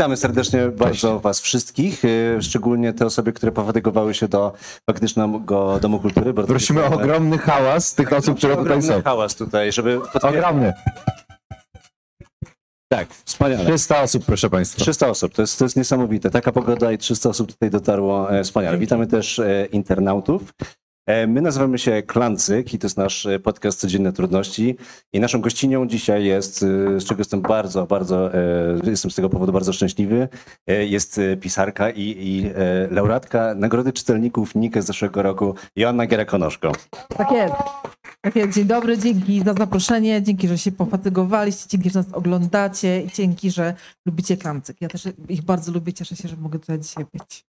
Witamy serdecznie bardzo Was wszystkich, e, szczególnie te osoby, które pofatygowały się do faktycznego Domu Kultury. Bardzo Prosimy o ogromny hałas tych osób, które tutaj Ogromny są. hałas tutaj, żeby... Ogromny. Tak, wspaniale. 300 osób, proszę Państwa. 300 osób, to jest, to jest niesamowite. Taka pogoda i 300 osób tutaj dotarło. E, wspaniale. Witamy też e, internautów. E, my nazywamy się Klancyk i to jest nasz e, podcast Codzienne Trudności. I naszą gościnią dzisiaj jest, e, z czego jestem bardzo, bardzo, jestem z tego powodu bardzo szczęśliwy, jest pisarka i, i laureatka Nagrody Czytelników NIKE z zeszłego roku, Joanna Giera-Konoszko. Tak jest. Tak jest. Dzień dobry, dzięki za zaproszenie, dzięki, że się pofatygowaliście, dzięki, że nas oglądacie i dzięki, że lubicie klamcyk. Ja też ich bardzo lubię, cieszę się, że mogę tutaj dzisiaj być.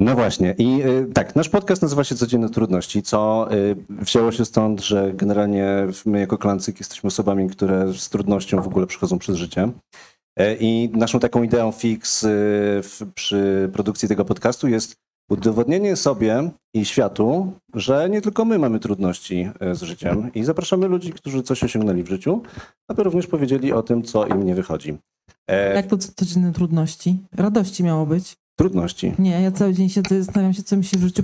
No właśnie. I y, tak, nasz podcast nazywa się Codzienne Trudności, co y, wzięło się stąd, że generalnie my jako klancyk jesteśmy osobami, które z trudnością w ogóle przechodzą przez życie. Y, I naszą taką ideą fix y, przy produkcji tego podcastu jest udowodnienie sobie i światu, że nie tylko my mamy trudności y, z życiem i zapraszamy ludzi, którzy coś osiągnęli w życiu, aby również powiedzieli o tym, co im nie wychodzi. E, Jak to co- codzienne trudności? Radości miało być. Trudności. Nie, ja cały dzień siedzę, zastanawiam się, co mi się w życiu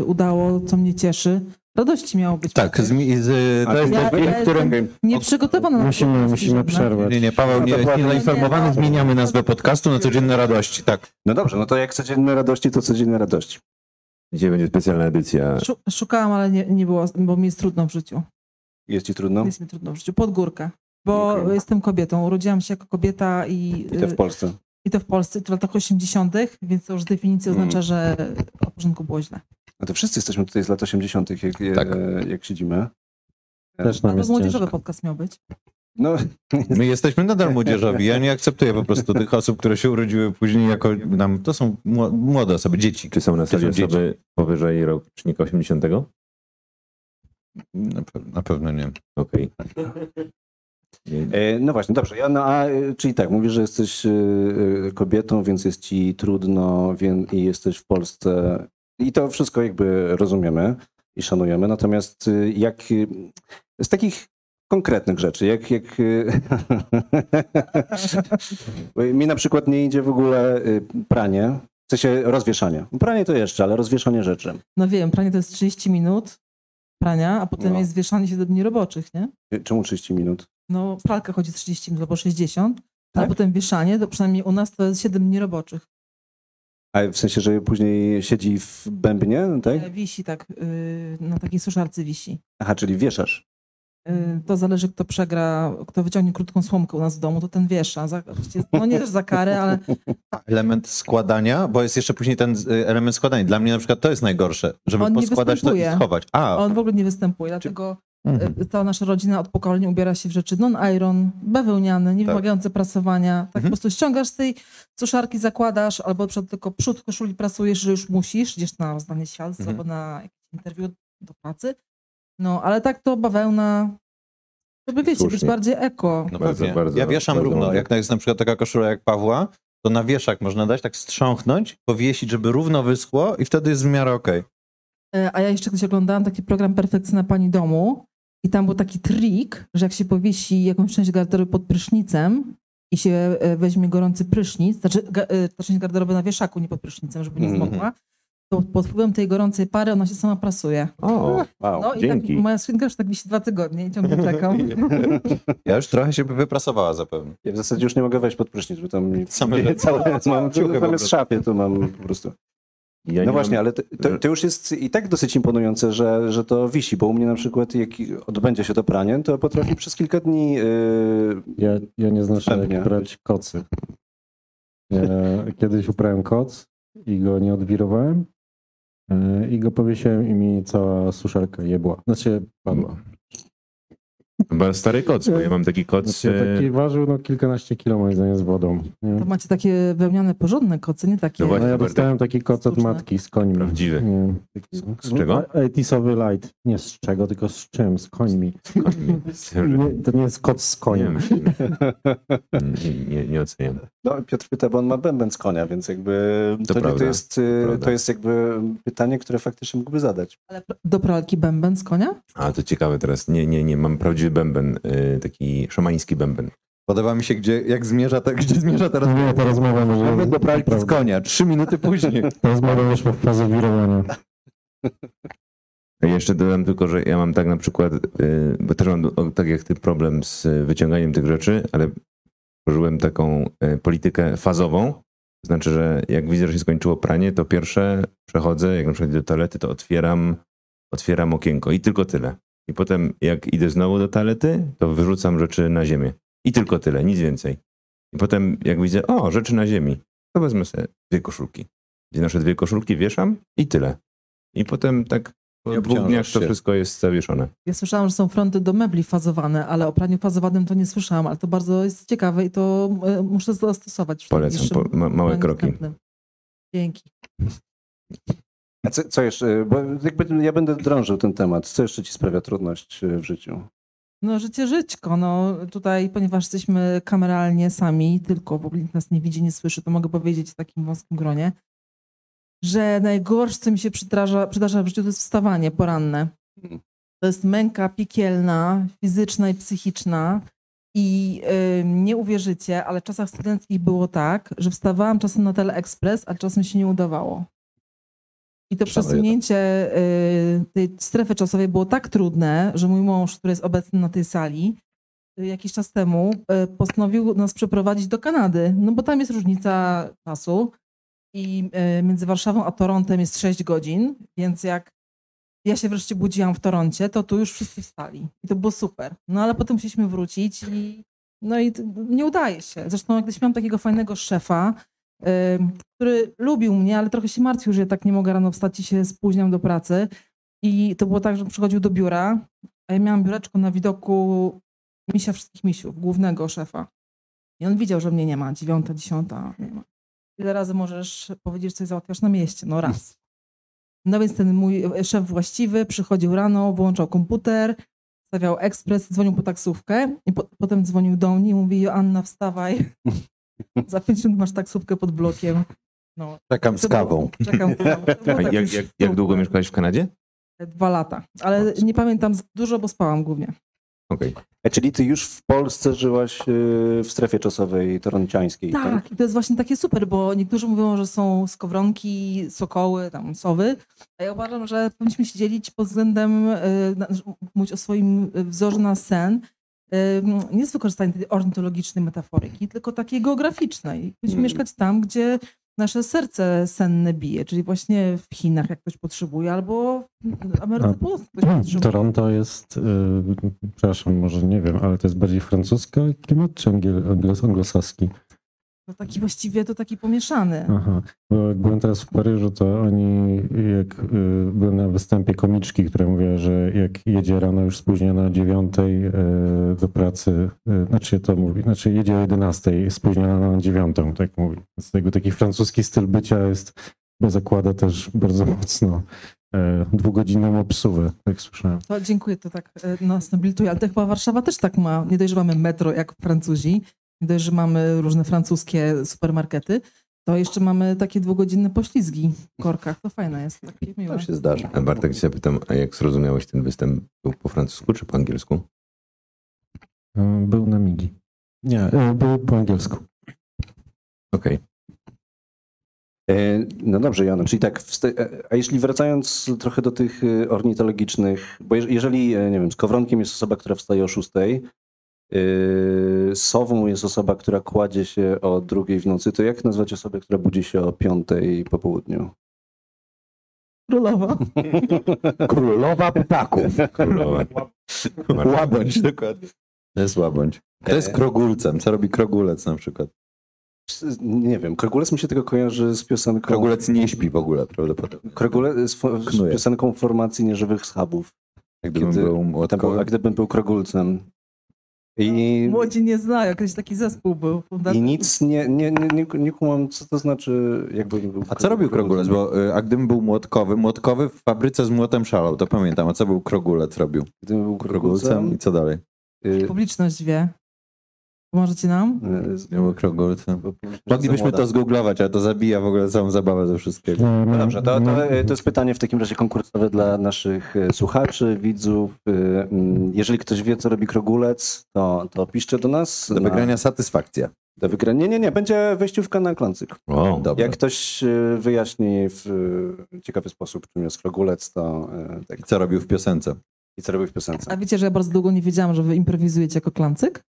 y, udało, co mnie cieszy. Radości miało być. Tak, z, mi- z, to jest Ja- ja którym... jestem Nieprzygotowana na Musimy, musimy żadne. przerwać. Nie, nie, Paweł nie, jest niezainformowany, zmieniamy nazwę podcastu na Codzienne Radości, tak. No dobrze, no to jak codzienne radości, to codzienne radości. Dzisiaj będzie specjalna edycja. Szu- Szukałam, ale nie, nie było, bo mi jest trudno w życiu. Jest ci trudno? Jest mi trudno w życiu. Pod górkę. Bo Okej. jestem kobietą. Urodziłam się jako kobieta i, I to w y, Polsce. I to w Polsce, to w latach 80., więc to już z definicji Mm. oznacza, że o porządku było źle. No to wszyscy jesteśmy tutaj z lat 80., jak, Tak. e, jak siedzimy. Też A nam to jest młodzieżowy ciężko. podcast miał być. No, My jesteśmy nadal młodzieżowi. Ja nie akceptuję po prostu tych osób, które się urodziły później jako nam. To są mło- młode osoby, dzieci. Czy są na sali To osoby powyżej rocznika 80? Na, pe- na pewno nie. Okej. E, no właśnie, dobrze. Ja, no, a, e, czyli tak, mówisz, że jesteś e, e, kobietą, więc jest ci trudno i jesteś w Polsce. I to wszystko jakby rozumiemy i szanujemy. Natomiast e, jak e, z takich konkretnych rzeczy, jak, jak e, mi na przykład nie idzie w ogóle e, pranie, w sensie rozwieszanie. Pranie to jeszcze, ale rozwieszanie rzeczy. No wiem, pranie to jest 30 minut prania, a potem No. jest wieszanie 7 dni roboczych, nie? E, Czemu 30 minut? No pralka chodzi 30 minut albo 60, a Tak? potem wieszanie, to przynajmniej u nas to jest 7 dni roboczych. A w sensie, że później siedzi w bębnie, tak? E, Wisi tak, y, na takiej suszarce wisi. Aha, czyli wieszasz. Y, To zależy, kto przegra, kto wyciągnie krótką słomkę u nas w domu, to ten wiesza. No nie też za karę, ale Element składania, bo jest jeszcze później ten y, element składania. Dla mnie na przykład to jest najgorsze, żeby On nie poskładać to i schować. A, on w ogóle nie występuje, dlatego Mhm. y, ta nasza rodzina od pokoleń ubiera się w rzeczy non-iron, bawełniane, nie Tak. prasowania. Tak Mhm. po prostu ściągasz z tej suszarki, zakładasz, albo przykład tylko przód koszuli prasujesz, że już musisz, idziesz na zdanie świadectwa Mhm. albo na jakieś interwiu do pracy. No, ale tak to bawełna, żeby wiecie, być Słusznie. bardziej eko. No Bardzo, bardzo, ja wieszam bardzo równo. Jak jest na przykład taka koszula jak Pawła, to na wieszak można dać, tak strząchnąć, powiesić, żeby równo wyschło i wtedy jest w miarę okej. E, A ja jeszcze kiedyś oglądałam taki program Perfekcyjna Pani Domu i tam był taki trik, że jak się powiesi jakąś część garderoby pod prysznicem i się e, weźmie gorący prysznic, znaczy e, ta część garderoby na wieszaku, nie pod prysznicem, żeby nie Mhm. zmokła, to pod wpływem tej gorącej pary ona się sama prasuje. O, Wow. No i dzięki. tak, moja skrzynka już tak wisi dwa tygodnie i ciągle czekam. Ja już trochę się by wyprasowała zapewne. Ja w zasadzie już nie mogę wejść pod prysznic, bo tam Same całe, mam, Ciuchy tam jest szafie, to mam po prostu. Ja No nie właśnie, mam- ale to, to, już jest i tak dosyć imponujące, że, że to wisi, bo u mnie na przykład jak odbędzie się to pranie, to potrafi przez kilka dni yy, Ja, ja nie Wstępnie. jak brać kocy. Ja kiedyś uprałem koc i go nie odwirowałem e, i go powiesiłem i mi cała suszarka jebła. Znaczy padła. Chyba stary koc, bo ja mam taki koc. Znaczy, e, taki ważył no kilkanaście kilo moim zdaniem z wodą. Nie? To macie takie wełniane, porządne koce, nie takie... No właśnie. No ja dostałem taki koc od matki z końmi. Prawdziwy. Nie. Z czego? Etisowy light. Nie z czego, tylko z czym? Z końmi. Nie, to nie jest koc z Nie, koniem. nie, nie, nie oceniam. No, Piotr pyta, bo on ma bęben z konia, więc jakby to, To to, prawda, jest, y, prawda. to jest jakby pytanie, które faktycznie mógłby zadać. Ale do pralki bęben z konia? A to ciekawe teraz. Nie, nie, nie. Mam prawdziwy bęben, y, taki szamański bęben. Podoba mi się, gdzie, jak zmierza, ta, gdzie zmierza teraz. Nie, ta rozmowa może... Mamy do pralki z konia, trzy minuty później. Ta rozmowa weszła w fazę wirowania. Jeszcze dodam tylko, że ja mam tak na przykład, y, bo też mam tak jak ty problem z wyciąganiem tych rzeczy, ale użyłem taką y, politykę fazową. To znaczy, że jak widzę, że się skończyło pranie, to pierwsze przechodzę, jak na przykład do toalety, to otwieram, otwieram okienko i tylko tyle. I potem jak idę znowu do toalety, to wyrzucam rzeczy na ziemię. I tylko tyle, nic więcej. I potem jak widzę, o, rzeczy na ziemi, to wezmę sobie dwie koszulki. Gdzie nasze dwie koszulki wieszam i tyle. I potem tak po dwóch dniach to się. wszystko jest zawieszone. Ja słyszałam, że są fronty do mebli fazowane, ale o praniu fazowanym to nie słyszałam, ale to bardzo jest ciekawe i to e, muszę zastosować. w Polecam, po, ma, małe kroki. wstępnym. Dzięki. A co, co jeszcze? Bo jakby ja będę drążył ten temat. Co jeszcze ci sprawia trudność e, w życiu? No życie żyćko, no tutaj, ponieważ jesteśmy kameralnie sami, tylko w ogóle nikt nas nie widzi, nie słyszy, to mogę powiedzieć w takim wąskim gronie, że najgorsze, co mi się przydarza, przydarza w życiu, to jest wstawanie poranne. Mhm. To jest męka piekielna, fizyczna i psychiczna i y, nie uwierzycie, ale w czasach studenckich było tak, że wstawałam czasem na teleekspres, a czasem się nie udawało. I to Szanuję przesunięcie y, tej strefy czasowej było tak trudne, że mój mąż, który jest obecny na tej sali, y, jakiś czas temu y, postanowił nas przeprowadzić do Kanady, no bo tam jest różnica czasu i między Warszawą a Torontem jest 6 godzin, więc jak ja się wreszcie budziłam w Toroncie, to tu już wszyscy wstali i to było super. No ale potem musieliśmy wrócić i no i nie udaje się. Zresztą jak kiedyś miałam takiego fajnego szefa, który lubił mnie, ale trochę się martwił, że ja tak nie mogę rano wstać i się spóźniam do pracy. I to było tak, że przychodził do biura, a ja miałam biureczko na widoku misia wszystkich misiów, głównego szefa. I on widział, że mnie nie ma, dziewiąta, dziesiąta, nie ma. Ile razy możesz powiedzieć, że coś załatwiasz na mieście? No raz. No więc ten mój szef właściwy przychodził rano, włączał komputer, stawiał ekspres, dzwonił po taksówkę i po, potem dzwonił do mnie i mówi Joanna wstawaj, za pięć minut masz taksówkę pod blokiem. No, Czekam z kawą. Czekam A takie jak, jak, jak długo mieszkałeś w Kanadzie? Dwa lata, ale nie pamiętam dużo, bo spałam głównie. Okej. E, czyli ty już w Polsce żyłaś e, w strefie czasowej toronciańskiej, tak? Tak, i to jest właśnie takie super, bo niektórzy mówią, że są skowronki, sokoły, tam sowy, a ja uważam, że powinniśmy się dzielić pod względem, mówić o swoim wzorze na sen, nie z wykorzystaniem tej ornitologicznej metaforyki, tylko takiej geograficznej. Powinniśmy Mm. mieszkać tam, gdzie nasze serce senne bije, czyli właśnie w Chinach, jak ktoś potrzebuje, albo w Ameryce Północnej potrzebuje. Toronto jest, y, przepraszam, może nie wiem, ale to jest bardziej francuski klimat czy anglosaski? To taki właściwie to taki pomieszany. Aha, bo jak byłem teraz w Paryżu, to oni, jak y, byłem na występie komiczki, która mówiła, że jak jedzie rano już spóźniona o dziewiątej y, do pracy, y, znaczy to mówi, znaczy jedzie o jedenastej, spóźniona na dziewiątą, tak mówi. Z tego taki francuski styl bycia jest, bo zakłada też bardzo mocno dwugodzinną obsługę, tak słyszałem. To dziękuję, to tak nas nobilituje, ale to chyba Warszawa też tak ma. Nie dość, że mamy metro jak Francuzi, nie dość, że mamy różne francuskie supermarkety, to jeszcze mamy takie dwugodzinne poślizgi w korkach. To fajne jest, takie miłe. To się zdarza. A Bartek, się pytam, a jak zrozumiałeś ten występ? Był po francusku czy po angielsku? Y, Był na migi. Nie, y, był po angielsku. Okej. E, No dobrze, Joanna, czyli tak, e, a jeśli wracając trochę do tych e, ornitologicznych, bo jeż- jeżeli, e, nie wiem, z kowronkiem jest osoba, która wstaje o szóstej, e, sową jest osoba, która kładzie się o drugiej w nocy, to jak nazwać osobę, która budzi się o piątej po południu? Królowa. Królowa ptaków. Królowa. Łabędź, dokładnie. To jest łabędź. To jest krogulcem. Co robi krogulec na przykład? Nie wiem, Krogulec mi się tylko kojarzy z piosenką... Krogulec nie śpi w ogóle prawdopodobnie. Krogule, z, fo- z piosenką formacji nieżywych schabów. Jak gdybym Kiedy- był młotkowy. a gdybym był Krogulcem. I, Młodzi nie znają, jakiś taki zespół był. i nic nie, nie, nie, nie, nie kumam, co to znaczy, jakby był A co robił krogulec? Bo, y, a gdybym był młotkowy, młotkowy w fabryce z młotem szalał, to pamiętam. A co był krogulec robił? Gdybym był Krogulcem Krogulcem, i co dalej? y, Publiczność wie. Pomożecie nam? Nie że Moglibyśmy to zgooglować, ale to zabija w ogóle całą zabawę ze wszystkiego. No, No dobrze, to, no, to, e, to jest pytanie w takim razie konkursowe dla naszych e, słuchaczy, widzów. E, mm, Jeżeli ktoś wie, co robi krogulec, to, to piszcie do nas. Do na- wygrania satysfakcja. Do wygrania. Nie, nie, nie, będzie wejściówka na klancyk. O, Dobra. Jak ktoś e, wyjaśni w ciekawy sposób, czym jest krogulec, to tak. I co robił w piosence? I co robi w piosence? A wiecie, że ja bardzo długo nie wiedziałam, że wy improwizujecie jako klancyk?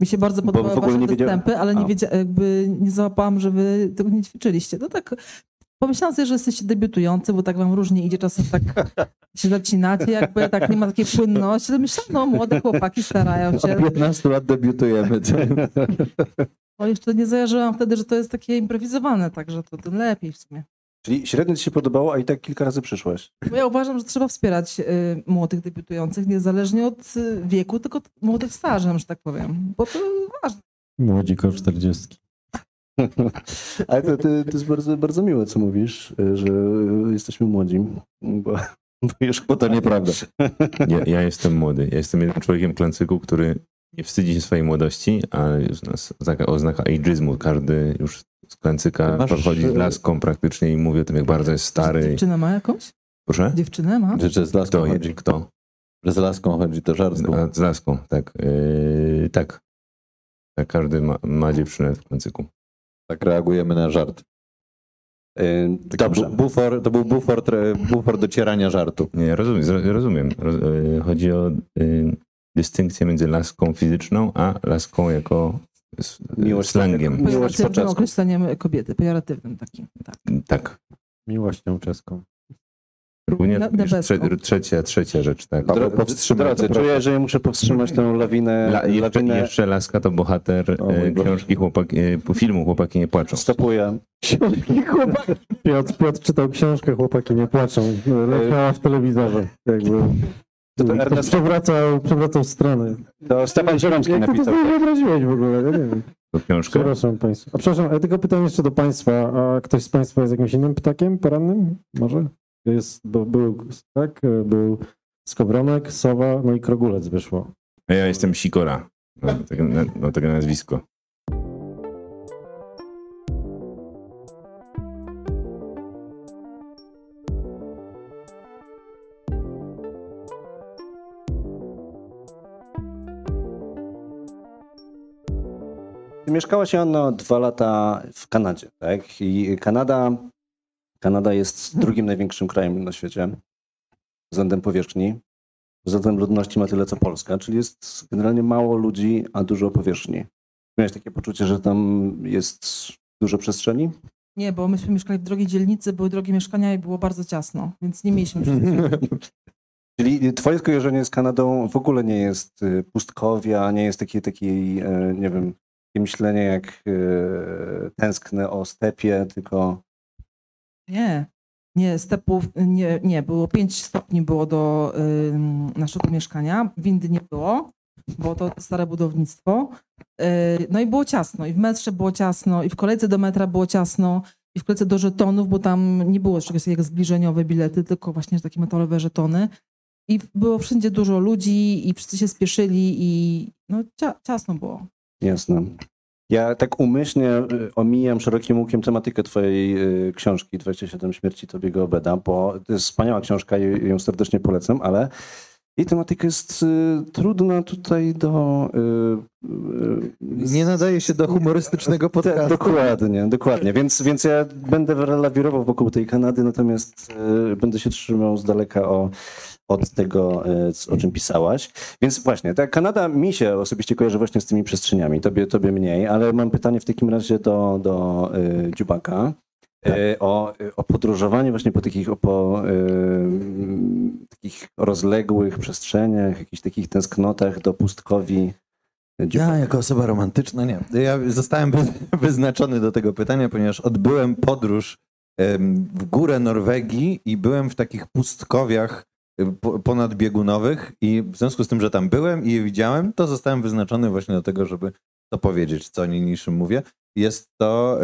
Mi się bardzo Bo podobały w ogóle wasze nie występy, ale nie, wiedzia- jakby nie załapałam, że wy tego nie ćwiczyliście. No tak pomyślałam sobie, że jesteście debiutujący, bo tak wam różnie idzie, czasem tak się zacinacie, jakby tak nie ma takiej płynności. To myślałam, no młode chłopaki starają się. Od 15 lat debiutujemy. Bo jeszcze nie zajarzyłam wtedy, że to jest takie improwizowane, także to tym lepiej w sumie. Czyli średnio ci się podobało, a i tak kilka razy przyszłeś. Bo ja uważam, że trzeba wspierać y, młodych debiutujących, niezależnie od y, wieku, tylko t- młodych stażem, że tak powiem. Bo to ważne. Młodzi koło 40. Ale to, to, to jest bardzo, bardzo miłe, co mówisz, e, że e, jesteśmy młodzi. Bo, bo już Bo to nieprawda. ja, ja jestem młody. Ja jestem jednym człowiekiem klancyku, który nie wstydzi się swojej młodości, ale już nas oznaka, oznaka ageizmu. Każdy już z klancyka Masz- podchodzi z laską praktycznie i mówi o tym, jak bardzo jest stary. Dziewczynę ma jakąś? Proszę? Dziewczynę ma? Że, że z laską Kto? chodzi. Kto? Że z laską chodzi, to żart. A, Z laską, tak. Yy, tak. Tak, każdy ma, ma dziewczynę w klancyku. Tak reagujemy na żart. e, Taki dobrze. bu- Bufor, to był bufor, bufor docierania żartu. Nie, rozumiem. rozumiem. Roz, yy, chodzi o dystynkcję między laską fizyczną, a laską jako Miłość slangiem. Miłość po Pejoratywnym określeniem kobiety, pejoratywnym takim. Tak. Tak. Miłością czeską. Również, Na- trze, trzecia, trzecia rzecz, tak. Dro- powstrzymaj Drodzy, czuję, że muszę powstrzymać tę lawinę. La, jeszcze, lawinę jeszcze Laska to bohater O e, książki chłopaki, e, filmu Chłopaki nie płaczą. stopuję. Książki chłopaki. Piotr, Piotr czytał książkę Chłopaki nie płaczą. Leciała w telewizorze. Jakby. To to To Ernest- przewracał, przewracał strony. To Stefan Żeromski Jak to napisał. sobie wyobraziłeś w ogóle? Ja nie wiem. To książkę? Przepraszam Państwa. A przepraszam, ale tylko pytanie jeszcze do Państwa. A ktoś z Państwa jest jakimś innym ptakiem porannym? Może? Jest, bo był, tak, był skowronek, sowa, no i krogulec wyszło. A ja jestem Sikora. No, takie, na- no, takie nazwisko. Mieszkałaś, Joanno, dwa lata w Kanadzie, tak? I Kanada, Kanada jest drugim największym krajem na świecie względem powierzchni. Względem ludności ma tyle co Polska, czyli jest generalnie mało ludzi, a dużo powierzchni. Miałeś takie poczucie, że tam jest dużo przestrzeni? Nie, bo myśmy mieszkali w drogiej dzielnicy, były drogie mieszkania i było bardzo ciasno, więc nie mieliśmy Czyli twoje skojarzenie z Kanadą w ogóle nie jest y, pustkowia, nie jest takie, takiej, e, nie wiem, takie myślenie jak e, tęsknę o stepie, tylko Nie, nie, stepów, nie, nie, było 5 stopni było do ym, naszego mieszkania, windy nie było, bo to stare budownictwo. Yy, no i było ciasno, i w metrze było ciasno, i w kolejce do metra było ciasno, i w kolejce do żetonów, bo tam nie było czegoś takiego jak zbliżeniowe bilety, tylko właśnie takie metalowe żetony. I było wszędzie dużo ludzi i wszyscy się spieszyli i no cia, ciasno było. Jasne. Ja tak umyślnie y, omijam szerokim łukiem tematykę twojej y, książki 27 śmierci Tobiego Obeda, bo to jest wspaniała książka i ją serdecznie polecam, ale jej tematyka jest y, trudna tutaj do... y, y, Nie nadaje się do humorystycznego Tak, podcastu. dokładnie, dokładnie. Więc, więc ja będę lawirował wokół tej Kanady, natomiast y, będę się trzymał z daleka o, od tego, c- o czym pisałaś. Więc właśnie, ta Kanada mi się osobiście kojarzy właśnie z tymi przestrzeniami, tobie, tobie mniej, ale mam pytanie w takim razie do, do y, Dziubaka. y, O, o podróżowanie właśnie po takich, po, y, takich rozległych przestrzeniach, jakichś takich tęsknotach do pustkowi. Ja jako osoba romantyczna nie. Ja zostałem wy- wyznaczony do tego pytania, ponieważ odbyłem podróż w górę Norwegii i byłem w takich pustkowiach ponadbiegunowych i w związku z tym, że tam byłem i je widziałem, to zostałem wyznaczony właśnie do tego, żeby to powiedzieć, co niniejszym mówię. Jest to,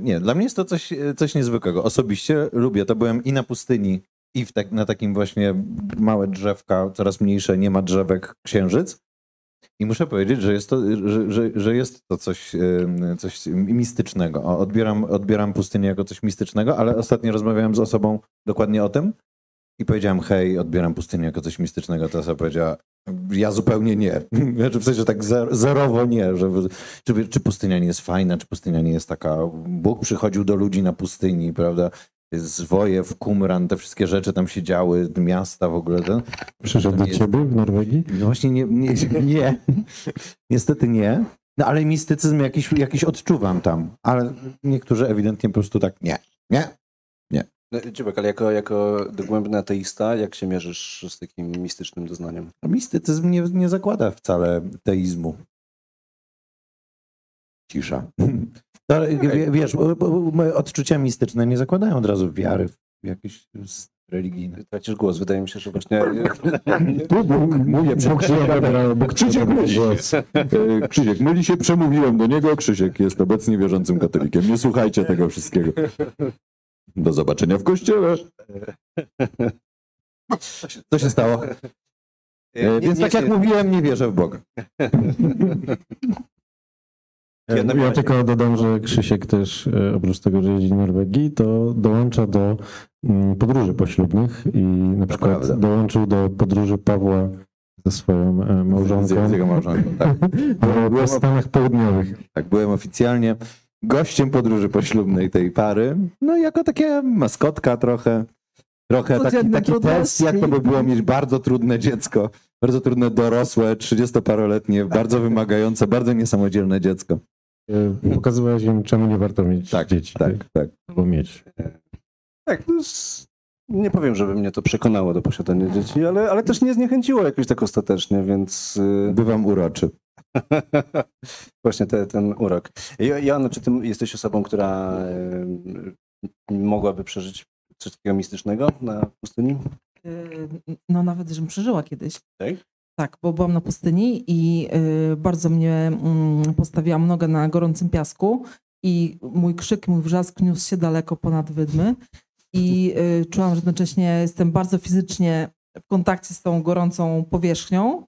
nie, dla mnie jest to coś, coś niezwykłego. Osobiście lubię to. Byłem i na pustyni, i w tak, na takim właśnie małe drzewka, coraz mniejsze, nie ma drzewek, księżyc. I muszę powiedzieć, że jest to, że, że, że jest to coś, coś mistycznego. O, Odbieram, odbieram pustynię jako coś mistycznego, ale ostatnio rozmawiałem z osobą dokładnie o tym i powiedziałem, hej, odbieram pustynię jako coś mistycznego. To osoba powiedziała, ja zupełnie nie. Znaczy w sensie tak zer- zerowo nie. Że, czy, czy pustynia nie jest fajna, czy pustynia nie jest taka... Bóg przychodził do ludzi na pustyni, prawda? Zwoje w Qumran, te wszystkie rzeczy tam się działy, miasta w ogóle. Ten. Przyszedł do ciebie w Norwegii? no właśnie nie, nie, nie. Niestety nie. No ale mistycyzm jakiś, jakiś odczuwam tam. Ale niektórzy ewidentnie po prostu tak nie. Nie. No, Dziubek, ale jako, jako dogłębny ateista, jak się mierzysz z takim mistycznym doznaniem? Mistycyzm nie, nie zakłada wcale teizmu. Cisza. To, wiesz, bo- bo- bo moje odczucia mistyczne nie zakładają od razu wiary w jakieś s- religijne. Tracisz głos, wydaje mi się, że właśnie... Tu Bóg, mówię przed Krzysiek, Krzysiek myli się. E, Krzysiek myli się, przemówiłem do niego. Krzysiek jest obecnie wierzącym katolikiem. Nie słuchajcie tego wszystkiego. Do zobaczenia w kościele. Co się stało? E, Więc tak jak mówiłem, nie wierzę w Boga. Jedno Ja miałeś- tylko dodam, że Krzysiek też e, oprócz tego, że jeździ do Norwegii, to dołącza do mm, podróży poślubnych i na przykład prawda. dołączył do podróży Pawła ze swoją e, Z, małżonką z jego małżonką, tak. w Stanach Południowych. Tak, byłem oficjalnie gościem podróży poślubnej tej pary. No jako takie maskotka trochę. Trochę taki, taki test, jak to by było mieć bardzo trudne dziecko. Bardzo trudne, dorosłe, 30-paroletnie, bardzo wymagające, bardzo niesamodzielne dziecko. E, Pokazywałeś im, czemu nie warto mieć Tak, dzieci. tak, tak. Albo mieć. Tak, no, s- nie powiem, żeby mnie to przekonało do posiadania dzieci, ale, ale też nie zniechęciło jakoś tak ostatecznie, więc y, Bywam uroczy. właśnie te, ten urok. Jo- Joanna, czy ty jesteś osobą, która mogłaby przeżyć coś takiego mistycznego na pustyni? Y, No nawet, żebym przeżyła kiedyś. Tak? Tak, bo byłam na pustyni i y, bardzo mnie mm, postawiłam nogę na gorącym piasku i mój krzyk, mój wrzask niósł się daleko ponad wydmy i y, czułam, że jednocześnie jestem bardzo fizycznie w kontakcie z tą gorącą powierzchnią,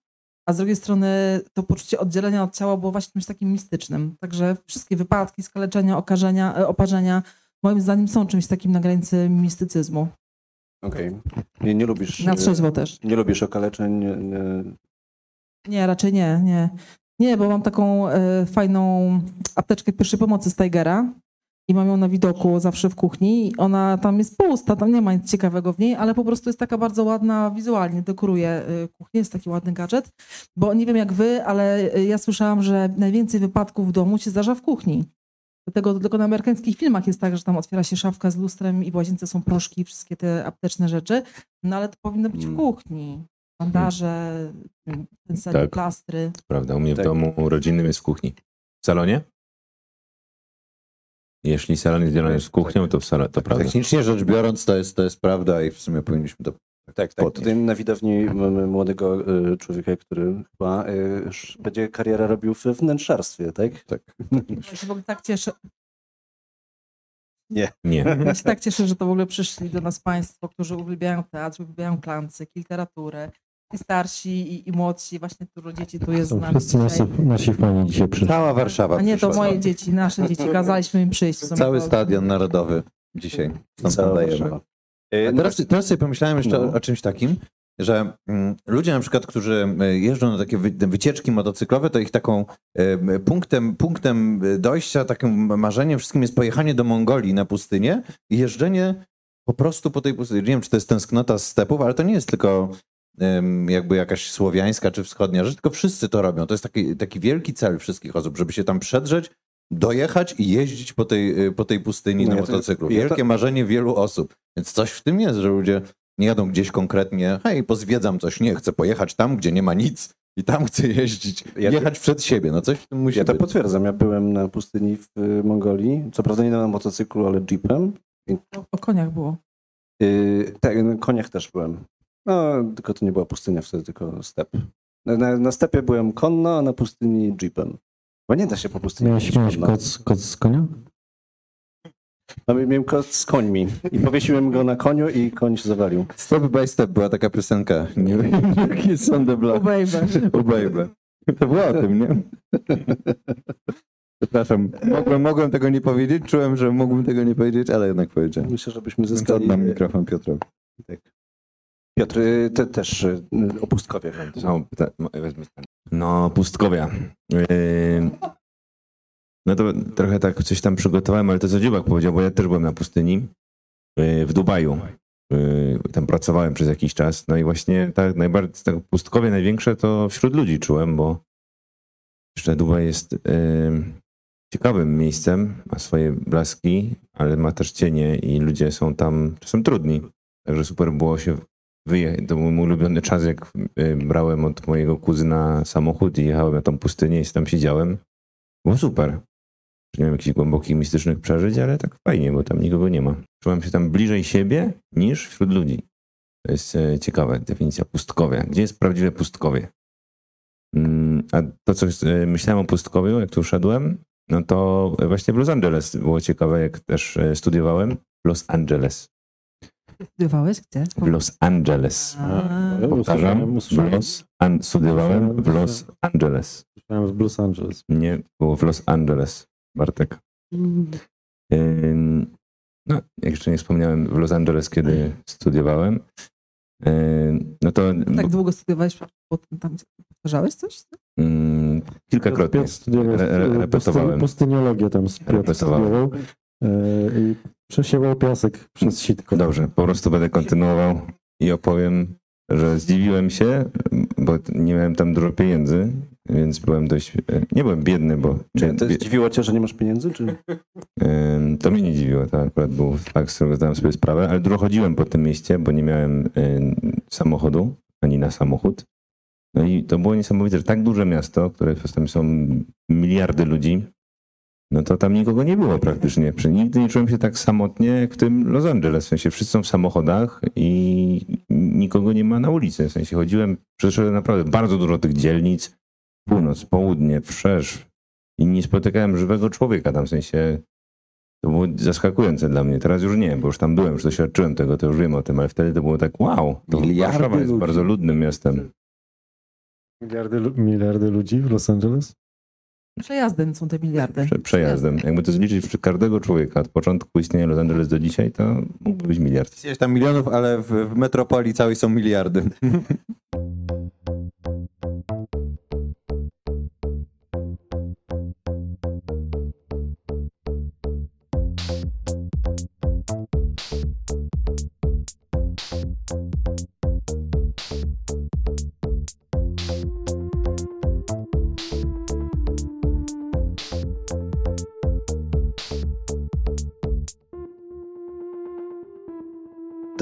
a z drugiej strony to poczucie oddzielenia od ciała było właśnie czymś takim mistycznym. Także wszystkie wypadki, skaleczenia, okażenia, e, oparzenia moim zdaniem są czymś takim na granicy mistycyzmu. Okej. Nie, nie lubisz... Na y, trzeźwo też. Nie lubisz okaleczeń, nie, nie, Nie, raczej nie, nie. Nie, bo mam taką e, fajną apteczkę pierwszej pomocy z Tigera i mam ją na widoku zawsze w kuchni. I Ona tam jest pusta, tam nie ma nic ciekawego w niej, ale po prostu jest taka bardzo ładna wizualnie, dekoruje e, kuchnię, jest taki ładny gadżet. Bo nie wiem jak wy, ale e, ja słyszałam, że najwięcej wypadków w domu się zdarza w kuchni. Dlatego tylko na amerykańskich filmach jest tak, że tam otwiera się szafka z lustrem i w łazience są proszki, wszystkie te apteczne rzeczy. No ale to powinno być w Mm. kuchni. Bandaże, ten Tak. plastry. Prawda, u mnie w Tak. domu rodzinnym jest w kuchni. W salonie? Jeśli salon jest dzielony z kuchnią, to w salonie, to prawda. Technicznie rzecz biorąc, to jest, to jest prawda i w sumie powinniśmy to Tak, tak. podnieść. Tutaj na widowni mamy młodego y, człowieka, który chyba y, będzie karierę robił w wnętrzarstwie, tak? Tak. Ja się w ogóle tak cieszę, Nie. ja się tak cieszę, że to w ogóle przyszli do nas państwo, którzy uwielbiają teatr, uwielbiają klancyk, literaturę. I starsi, i, i młodsi, właśnie dużo dzieci tu jest z nami wszyscy nasi, dzisiaj. nasi fani dzisiaj przyszli. Cała Warszawa A nie, to przyszła. moje dzieci, nasze dzieci, kazaliśmy im przyjść. w sumie. Cały stadion narodowy dzisiaj. Stąd Cała nadajemy. Warszawa. A no teraz, teraz sobie pomyślałem jeszcze No. o, o czymś takim, że mm, ludzie na przykład, którzy y, jeżdżą na takie wy, wycieczki motocyklowe, to ich taką y, punktem, punktem dojścia, takim marzeniem wszystkim jest pojechanie do Mongolii na pustynię i jeżdżenie po prostu po tej pustyni. Nie wiem, czy to jest tęsknota z stepów, ale to nie jest tylko jakby jakaś słowiańska czy wschodnia rzecz, tylko wszyscy to robią. To jest taki, taki wielki cel wszystkich osób, żeby się tam przedrzeć, dojechać i jeździć po tej, y, po tej pustyni No na ja to- motocyklu. ja to- Wielkie marzenie wielu osób. Więc coś w tym jest, że ludzie nie jadą gdzieś konkretnie, hej, pozwiedzam coś, nie, chcę pojechać tam, gdzie nie ma nic i tam chcę jeździć, Ja- jechać przed siebie, no coś w tym musi Ja to być. potwierdzam. Ja byłem na pustyni w y, Mongolii. Co prawda nie na motocyklu, ale jeepem. O, o koniach było. Yy, tak, na koniach też byłem. No, tylko to nie była pustynia wtedy, tylko step. Na, na, stepie byłem konno, a na pustyni jeepem. Bo nie da się po pustyni Miałeś, miałeś koc, koc z konia? No, miałem kot z końmi i powiesiłem go na koniu i koń się zawalił. Step by step była taka piosenka. Nie wiem, jaki jest on the block. O baby. To było o tym, nie? Przepraszam, mogłem, mogłem tego nie powiedzieć, czułem, że mógłbym tego nie powiedzieć, ale jednak powiedziałem. Myślę, żebyśmy Więc zyskali... oddam mikrofon Piotrowi. Piotr, y, ty też y, o pustkowie. Ten. No, pustkowia. No to trochę tak coś tam przygotowałem, ale to co Dziubak powiedział, bo ja też byłem na pustyni yy, w Dubaju. Yy, Tam pracowałem przez jakiś czas. No i właśnie tak najbardziej tak pustkowie największe to wśród ludzi czułem, bo jeszcze Dubaj jest ciekawym miejscem, ma swoje blaski, ale ma też cienie i ludzie są tam czasem trudni. Także super było się. To był mój ulubiony czas, jak y, brałem od mojego kuzyna samochód i jechałem na tą pustynię i tam siedziałem. Było super. Nie miałem jakichś głębokich, mistycznych przeżyć, ale tak fajnie, bo tam nikogo nie ma. Czułem się tam bliżej siebie niż wśród ludzi. To jest e, ciekawa definicja pustkowia. Gdzie jest prawdziwe pustkowie? Mm, A to, co e, myślałem o pustkowiu, jak tu szedłem, no to właśnie w Los Angeles było ciekawe, jak też e, studiowałem. Los Angeles. Studiowałeś gdzie? W Los Angeles. A, Powtarzam, w Los An- studiowałem w Los Angeles. Słyszałem w Los Angeles. Nie, było w Los Angeles, Bartek. Ym, No, jak jeszcze nie wspomniałem, w Los Angeles, kiedy studiowałem, no to tak długo studiowałeś, potem tam powtarzałeś coś? ym, kilkakrotnie Piotr studiował re- re- repetowałem. pustyniologię tam Piotr studiował e, i przesiewał piasek przez sitko. Dobrze, po prostu będę kontynuował i opowiem, że zdziwiłem się, bo nie miałem tam dużo pieniędzy, więc byłem dość, nie byłem biedny, bo... Czy to zdziwiło cię, że nie masz pieniędzy? Czy... To mnie nie dziwiło, to akurat był fakt, z którego zdałem sobie sprawę, ale dużo chodziłem po tym mieście, bo nie miałem samochodu, ani na samochód. No i to było niesamowite, że tak duże miasto, które tam są miliardy ludzi, no to tam nikogo nie było praktycznie. Nigdy nie czułem się tak samotnie jak w tym Los Angeles. W sensie wszyscy są w samochodach i nikogo nie ma na ulicy. W sensie chodziłem, przeszedłem naprawdę bardzo dużo tych dzielnic, północ, południe, wszerz i nie spotykałem żywego człowieka tam, w sensie to było zaskakujące dla mnie. Teraz już nie, bo już tam byłem, już doświadczyłem tego, to już wiem o tym, ale wtedy to było tak wow, to Warszawa jest ludzi. bardzo ludnym miastem. Miliardy, miliardy ludzi w Los Angeles? Przejazdem są te miliardy. Prze przejazdem. Jakby to zliczyć przy każdego człowieka od początku istnienia Los Angeles do dzisiaj, to mógłby być miliard. Jest tam milionów, ale w, w metropolii całej są miliardy.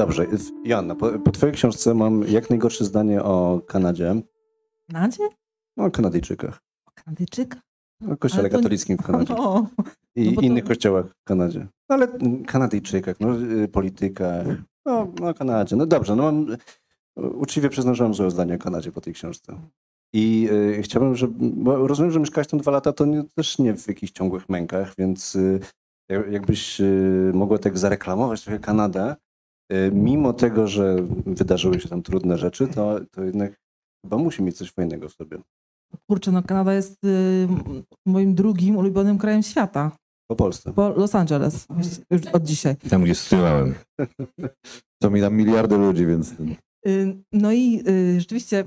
Dobrze, w- Joanna, po, po twojej książce mam jak najgorsze zdanie o Kanadzie, Kanadzie? o Kanadyjczykach, O Kanadyjczyka? o kościele to katolickim w Kanadzie No, i no bo to- innych kościołach w Kanadzie. No ale mm, Kanadyjczykach, no, y, politykach, no, no Kanadzie. No dobrze, no mam, uczciwie przyznam, że mam złe zdanie o Kanadzie po tej książce. I y, chciałbym, żeby, bo rozumiem, że mieszkałeś tam dwa lata, to nie, też nie w jakichś ciągłych mękach, więc y, jak- jakbyś y, mogła tak zareklamować trochę Kanadę, y, mimo tego, że wydarzyły się tam trudne rzeczy, to, to jednak chyba musi mieć coś fajnego w sobie. kurczę, no Kanada jest y, moim drugim ulubionym krajem świata. Po Polsce. Po Los Angeles. Już od dzisiaj. Tam, gdzie studiowałem. To mi tam miliardy ludzi, więc... Y, No i y, rzeczywiście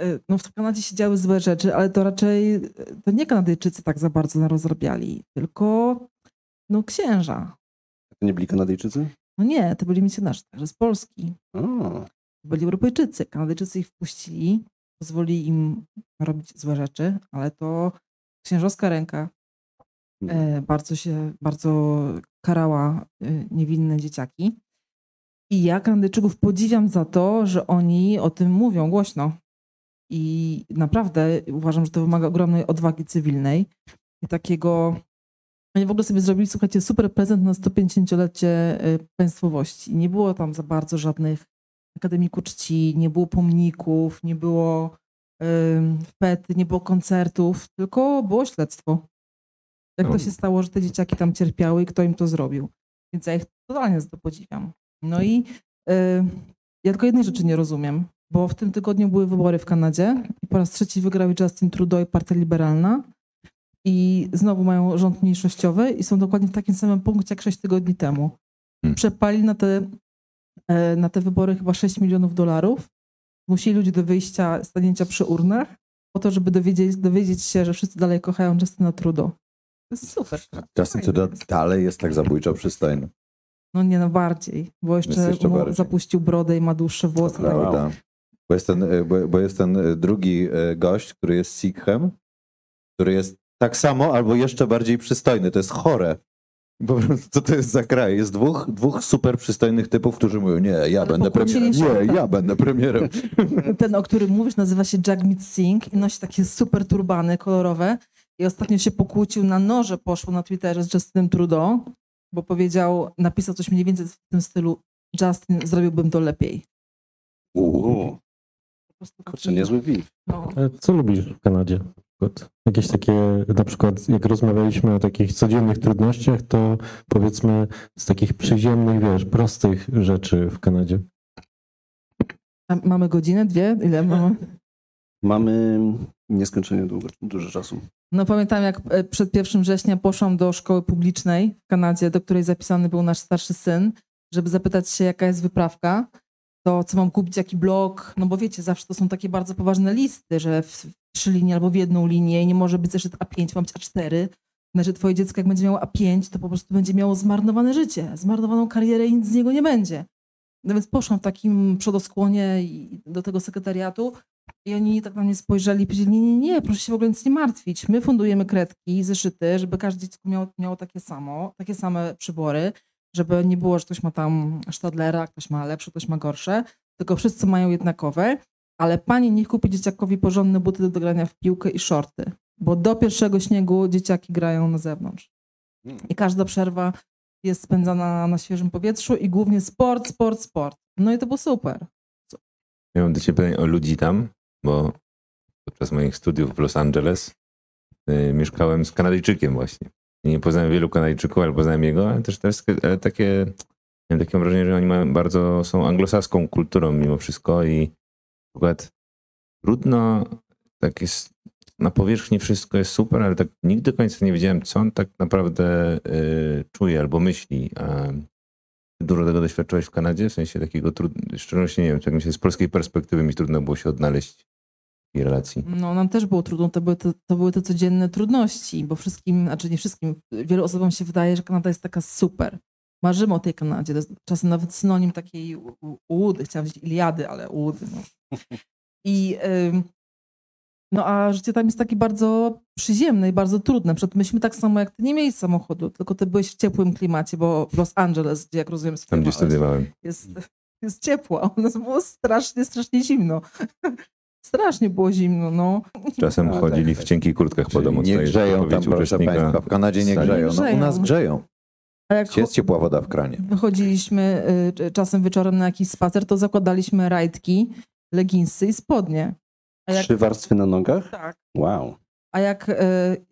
y, no w Kanadzie się działy złe rzeczy, ale to raczej y, to nie Kanadyjczycy tak za bardzo narozrabiali, tylko no księża. To nie byli Kanadyjczycy? No nie, to byli misjonarze także z Polski. O, byli Europejczycy. Kanadyjczycy ich wpuścili, pozwolili im robić złe rzeczy, ale to księżowska ręka e, bardzo się, bardzo karała e, niewinne dzieciaki. I ja Kanadyjczyków podziwiam za to, że oni o tym mówią głośno. I naprawdę uważam, że to wymaga ogromnej odwagi cywilnej i takiego. Oni w ogóle sobie zrobili, słuchajcie, super prezent na 150-lecie e, państwowości. Nie było tam za bardzo żadnych akademiku czci, nie było pomników, nie było ym, pety, nie było koncertów, tylko było śledztwo. Jak to No. się stało, że te dzieciaki tam cierpiały i kto im to zrobił. Więc ja ich totalnie za to podziwiam. No i y, ja tylko jednej rzeczy nie rozumiem. bo w tym tygodniu były wybory w Kanadzie i po raz trzeci wygrał Justin Trudeau i Partia Liberalna. I znowu mają rząd mniejszościowy i są dokładnie w takim samym punkcie jak 6 tygodni temu. Hmm. Przepali na te, e, na te wybory chyba 6 milionów dolarów. Musili ludzi do wyjścia, stanięcia przy urnach, po to, żeby dowiedzieć, dowiedzieć się, że wszyscy dalej kochają Justina Trudeau. To jest super. Justin Trudeau dalej jest tak zabójczo przystojny. No nie, no bardziej, bo jeszcze, jeszcze bardziej. zapuścił brodę i ma dłuższe włosy. Tak, Prawda? Bo jest, ten, e, bo, bo jest ten e, drugi gość, który jest Sikhem, który jest tak samo albo jeszcze bardziej przystojny. To jest chore. Po prostu, co to jest za kraj? Jest dwóch, dwóch super przystojnych typów, którzy mówią, nie, ja Ale będę pokłócili premierem. Nie, ja będę premierem. Ten, o którym mówisz, nazywa się Jagmeet Singh i nosi takie super turbany kolorowe. I ostatnio się pokłócił na noże, poszło na Twitterze z Justinem Trudeau, bo powiedział, napisał coś mniej więcej w tym stylu Justin, zrobiłbym to lepiej. Uuu, Po prostu kurczę, niezły beef. no. Co lubisz w Kanadzie? Na przykład Jakieś takie, na przykład jak rozmawialiśmy o takich codziennych trudnościach, to powiedzmy z takich przyziemnych, wiesz, prostych rzeczy w Kanadzie. A Mamy godzinę, dwie? Ile mamy? Mamy nieskończenie długo, dużo czasu. No pamiętam, jak e, przed 1 września poszłam do szkoły publicznej w Kanadzie, do której zapisany był nasz starszy syn, żeby zapytać się, jaka jest wyprawka, to co mam kupić, jaki blok, no bo wiecie, zawsze to są takie bardzo poważne listy, że w trzy linie albo w jedną linię i nie może być zeszyt A5, ma być A4. Znaczy twoje dziecko jak będzie miało A5, to po prostu będzie miało zmarnowane życie, zmarnowaną karierę i nic z niego nie będzie. No więc poszłam w takim przodoskłonie do tego sekretariatu i oni tak na mnie spojrzeli i powiedzieli, nie, nie, nie, proszę się w ogóle nic nie martwić. My fundujemy kredki, zeszyty, żeby każde dziecko miało, miało takie samo, takie same przybory, żeby nie było, że ktoś ma tam Stadlera, ktoś ma lepsze, ktoś ma gorsze, tylko wszyscy mają jednakowe, ale pani niech kupi dzieciakowi porządne buty do grania w piłkę i shorty, bo do pierwszego śniegu dzieciaki grają na zewnątrz. I każda przerwa jest spędzana na świeżym powietrzu i głównie sport, sport, sport. No i to było super. Ja mam do ciebie pytanie o ludzi tam, bo podczas moich studiów w Los Angeles y, mieszkałem z Kanadyjczykiem właśnie. Nie poznałem wielu Kanadyjczyków, ale poznałem jego, ale też, też ale takie, miałem takie wrażenie, że oni mają bardzo, są anglosaską kulturą mimo wszystko i na przykład trudno, tak jest, na powierzchni wszystko jest super, ale tak nigdy do końca nie wiedziałem, co on tak naprawdę y, czuje albo myśli. A dużo tego doświadczyłeś w Kanadzie, w sensie takiego trudnego, szczególności nie wiem, tak myślę, z polskiej perspektywy mi trudno było się odnaleźć tej relacji. No, nam też było trudno. To były te, to były te codzienne trudności, bo wszystkim, znaczy nie wszystkim, wielu osobom się wydaje, że Kanada jest taka super. Marzymy o tej Kanadzie. To jest czasem nawet synonim takiej ułudy. Chciałam powiedzieć Iliady, ale ułudy. No. I ym, no a życie tam jest takie bardzo przyziemne i bardzo trudne. Przykład myśmy tak samo jak ty nie mieli samochodu, tylko ty byłeś w ciepłym klimacie, bo w Los Angeles, gdzie jak rozumiem Tam, gdzie studiowałem. jest, jest ciepło, a u nas było strasznie, strasznie zimno. Strasznie było zimno, no. Czasem A, chodzili tak, w cienkich kurtkach po domu. nie grzeją tam, proszę Państwa. W Kanadzie nie grzeją. No, u nas Grzeją. grzeją. A jak Jest ciepła woda w kranie. wychodziliśmy y, czasem wieczorem na jakiś spacer, to zakładaliśmy rajtki, leginsy i spodnie. A jak, Trzy warstwy na nogach? tak. Wow. A jak y,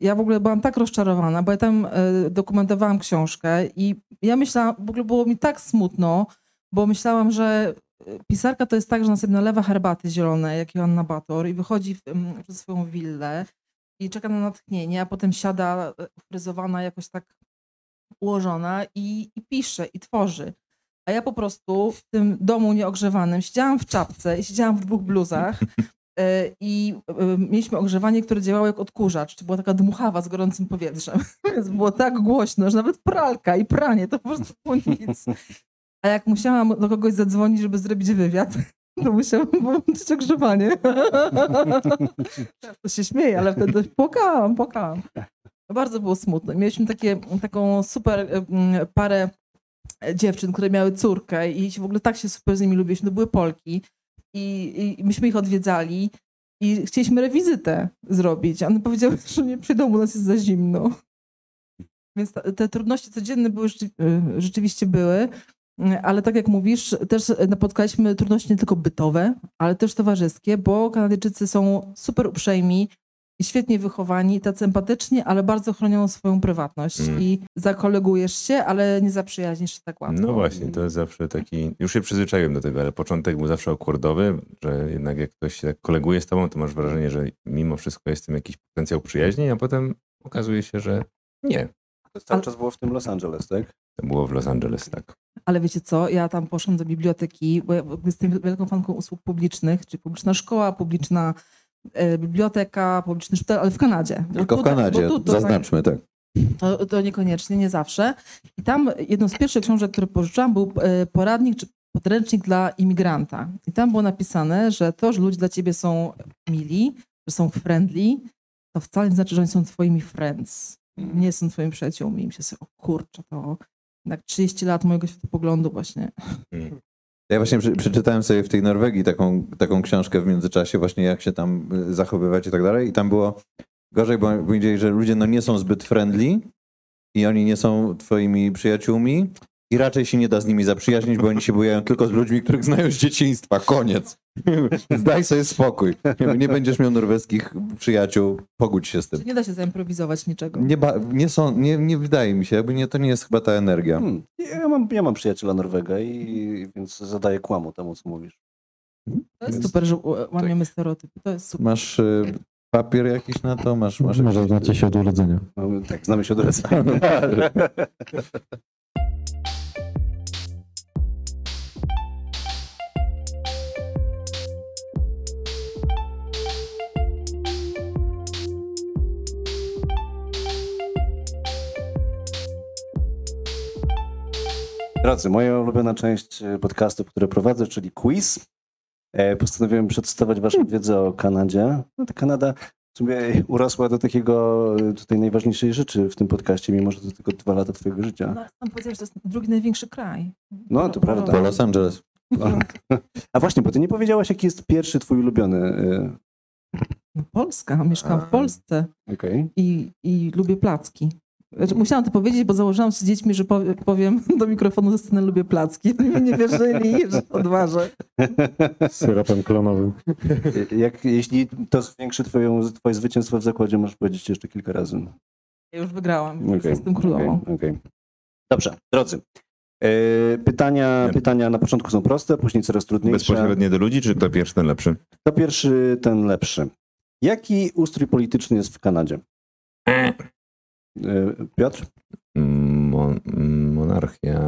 ja w ogóle byłam tak rozczarowana, bo ja tam y, dokumentowałam książkę i ja myślałam, w ogóle było mi tak smutno, bo myślałam, że pisarka to jest tak, że ona sobie nalewa herbaty zielonej, jak Joanna Bator i wychodzi w, ym, przez swoją willę i czeka na natchnienie, a potem siada y, fryzowana, jakoś tak ułożona i, i pisze, i tworzy. A ja po prostu w tym domu nieogrzewanym siedziałam w czapce i siedziałam w dwóch bluzach e, i e, mieliśmy ogrzewanie, które działało jak odkurzacz. Czy była taka dmuchawa z gorącym powietrzem. Więc było tak głośno, że nawet pralka i pranie to po prostu było nic. A jak musiałam do kogoś zadzwonić, żeby zrobić wywiad, to musiałam włączyć ogrzewanie. To się śmieje, ale wtedy płakałam, płakałam. Bardzo było smutno. Mieliśmy takie, taką super e, parę dziewczyn, które miały córkę i w ogóle tak się super z nimi lubiliśmy. To były Polki i, i myśmy ich odwiedzali i chcieliśmy rewizytę zrobić. One powiedziały, że nie przyjdą, u nas jest za zimno. Więc te trudności codzienne były, y, rzeczywiście były, ale tak jak mówisz, też napotkaliśmy trudności nie tylko bytowe, ale też towarzyskie, bo Kanadyjczycy są super uprzejmi i świetnie wychowani, tacy empatyczni, ale bardzo chronią swoją prywatność Mm. i zakolegujesz się, ale nie zaprzyjaźnisz się tak łatwo. No właśnie, to jest zawsze taki. Już się przyzwyczaiłem do tego, ale początek był zawsze akkordowy, że jednak jak ktoś się tak koleguje z tobą, to masz wrażenie, że mimo wszystko jest w tym jakiś potencjał przyjaźni, a potem okazuje się, że nie. To cały Ale- czas było w tym Los Angeles, tak? To było w Los Angeles, tak. Ale wiecie co, ja tam poszłam do biblioteki, bo ja jestem wielką fanką usług publicznych, czyli publiczna szkoła, publiczna e, biblioteka, publiczny szpital, ale w Kanadzie. Tylko w tutaj- Kanadzie, bo tu- to- zaznaczmy, tak. To, to niekoniecznie, nie zawsze. I tam jedną z pierwszych książek, które pożyczyłam, był e, poradnik czy podręcznik dla imigranta. I tam było napisane, że to, że ludzie dla ciebie są mili, że są friendly, to wcale nie znaczy, że oni są twoimi friends. Nie są twoimi przyjaciółmi. I mi się sobie, o kurczę, to jednak 30 lat mojego światopoglądu właśnie. Ja właśnie przy, przeczytałem sobie w tej Norwegii taką, taką książkę w międzyczasie, właśnie jak się tam y, zachowywać i tak dalej. I tam było gorzej, bo powiedzieli, że ludzie no nie są zbyt friendly i oni nie są twoimi przyjaciółmi i raczej się nie da z nimi zaprzyjaźnić, bo oni się bujają tylko z ludźmi, których znają z dzieciństwa. Koniec. Zdaj sobie spokój. Nie, będziesz miał norweskich przyjaciół, pogódź się z tym. Nie da się zaimprowizować niczego. Nie, ba, nie, są, nie, nie wydaje mi się, jakby nie, to nie jest chyba ta energia. Hmm. Ja, mam, ja mam przyjaciela Norwega i więc zadaję kłamu temu, co mówisz. To jest super, że łamiemy stereotypy. To jest super. Masz y, papier jakiś na to? Masz, masz Może znacie się od urodzenia. No, tak, znamy się od razu. Drodzy, moja ulubiona część e, podcastów, które prowadzę, czyli quiz. E, Postanowiłem przedstawiać waszą wiedzę o Kanadzie. No to Kanada w sumie urosła do takiego e, tutaj najważniejszej rzeczy w tym podcaście, mimo że to tylko dwa lata twojego życia. No, tam powiedziałeś, że to jest drugi największy kraj. No, to prawda. po Los Angeles. A właśnie, bo ty nie powiedziałaś, jaki jest pierwszy twój ulubiony. No, Polska, mieszkam w Polsce Okej. i, i lubię placki. Znaczy, musiałam to powiedzieć, bo założyłam się z dziećmi, że powie- powiem do mikrofonu ze sceny lubię placki. Oni mi nie wierzyli, że odważę. Z syropem klonowym. E, Jak, jeśli to zwiększy twoją, twoje zwycięstwo w zakładzie, możesz powiedzieć jeszcze kilka razy. Ja już wygrałam. Okej, Jestem królową. okej, okej. Dobrze, drodzy. E, Pytania, pytania na początku są proste, później coraz trudniejsze. Bezpośrednie do ludzi, czy to pierwszy, ten lepszy? To pierwszy, ten lepszy. Jaki ustrój polityczny jest w Kanadzie? E, Piotr? Mon, monarchia.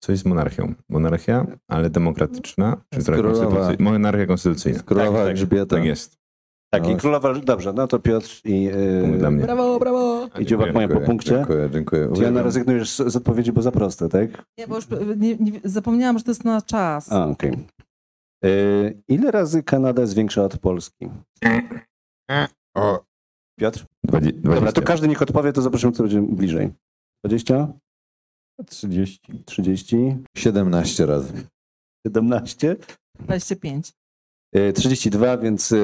Co jest monarchią? Monarchia, ale demokratyczna? Czy która Królowa. konstytucy... Monarchia konstytucyjna. Królowa tak, Elżbieta. Tak jest. Tak, i No. królowa. Dobrze, no to Piotr i. Punkt dla E, mnie. Brawo, brawo! I dziobak mają po punkcie. Dziękuję, dziękuję. Uwielbiam. rezygnujesz z, z odpowiedzi, bo za proste, tak? Nie, bo już nie, nie, zapomniałam, że to jest na czas. A, okej. E, Ile razy Kanada jest większa od Polski? O, Piotr? Dwadzie- Dobra, to każdy niech odpowie, to zobaczymy, kto będzie bliżej. 20? 30. 30? 17 razy. 17? 25. E, 32, więc e,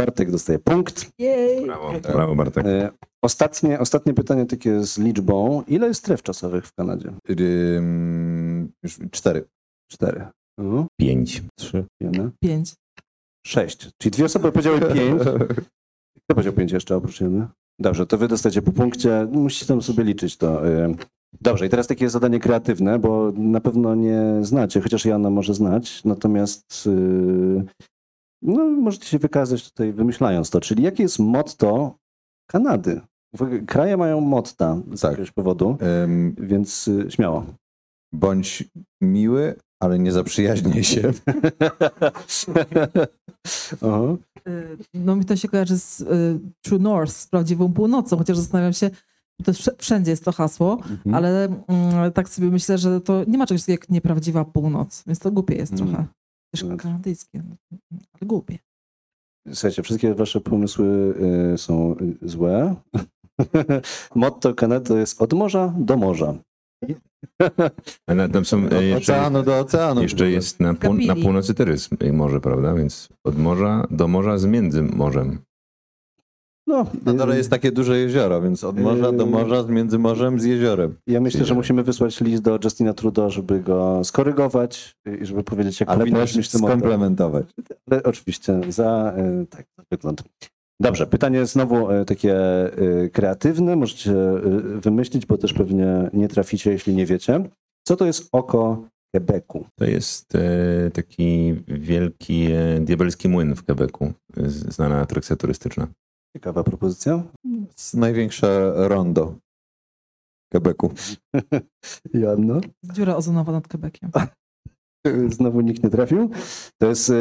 Bartek dostaje punkt. Jej! Brawo, brawo Bartek. E, Ostatnie, ostatnie pytanie takie z liczbą. Ile jest stref czasowych w Kanadzie? Ym, już cztery. Cztery. Mhm. Pięć. 3. Jedna. 5. Sześć. Czyli dwie osoby powiedziały pięć. Kto powiedział pięć jeszcze oprócz jednej? Dobrze, to wy dostajecie po punkcie. Musicie tam sobie liczyć to. y. Dobrze, i teraz takie zadanie kreatywne, bo na pewno nie znacie, chociaż Jana może znać. Natomiast y, no, możecie się wykazać tutaj wymyślając to. Czyli jakie jest motto Kanady? Kraje mają motta z Tak. jakiegoś powodu, Ym, więc y, śmiało. bądź miły, ale nie zaprzyjaźnij się. Y, No mi to się kojarzy z y, True North, z prawdziwą północą, chociaż zastanawiam się, to wsz- wszędzie jest to hasło, Mhm. ale mm, tak sobie myślę, że to nie ma czegoś takiego jak nieprawdziwa północ, więc to głupie jest Mm. trochę. Też No. kanadyjskie, ale głupie. Słuchajcie, wszystkie wasze pomysły y, są y, złe. Motto Kanady to jest od morza do morza. A na, tam są Od e, jeszcze, oceanu do oceanu. jeszcze jest na, pół, na północy też jest morze, prawda? Więc od morza do morza z między morzem. No, Na dole jest takie duże jezioro, więc od morza do morza, z między morzem, z jeziorem. Ja myślę, że musimy wysłać list do Justina Trudeau, żeby go skorygować i żeby powiedzieć, jak Ale motto. skomplementować. Ale oczywiście za, y, tak, wygląd. Dobrze, pytanie znowu e, takie e, kreatywne. Możecie e, wymyślić, bo też pewnie nie traficie, jeśli nie wiecie. Co to jest oko Quebecu? To jest taki wielki diabelski młyn w Quebecu, znana atrakcja turystyczna. Ciekawa propozycja. Największe rondo Quebecu. Joanno? Dziura ozonowa nad Quebeciem. Znowu nikt nie trafił. To jest e,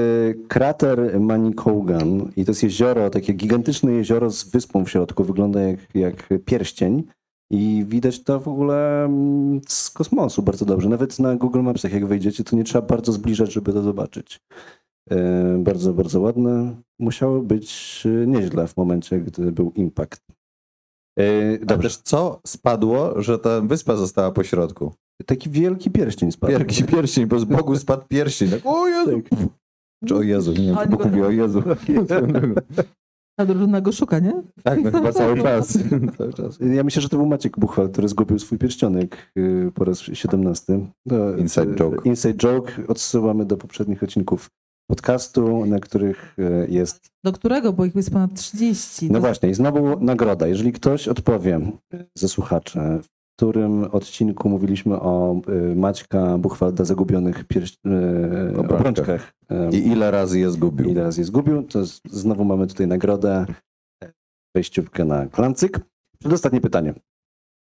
krater Manicouagan i to jest jezioro, takie gigantyczne jezioro z wyspą w środku. Wygląda jak, jak pierścień i widać to w ogóle mm, z kosmosu bardzo dobrze. Nawet na Google Mapsach jak wejdziecie, to nie trzeba bardzo zbliżać, żeby to zobaczyć. E, Bardzo, bardzo ładne. Musiało być e, nieźle w momencie, gdy był impact. E, A Dobrze, też co spadło, że ta wyspa została po środku? Taki wielki pierścień spadł. Wielki pierścień, bo z Bogu spadł pierścień. Tak, o Jezu! Czy o Jezu, nie wiem, Bóg mówi o Jezu. A drużyna go szuka, nie? Tak, no chyba cały czas. cały czas. Ja myślę, że to był Maciek Buchwal, który zgubił swój pierścionek y, po raz 17. To, Inside y, joke. Inside joke. Odsyłamy do poprzednich odcinków podcastu, na których y, jest. Do którego? Bo ich jest ponad 30. No To- właśnie, i znowu nagroda. Jeżeli ktoś odpowie ze słuchaczy, w którym odcinku mówiliśmy o y, Maćka Buchwalda zagubionych pierś... y, Obrączkach. obrączkach. y, I ile razy je zgubił? ile razy je zgubił, to znowu mamy tutaj nagrodę, wejściówkę na klancyk. Przedostatnie pytanie.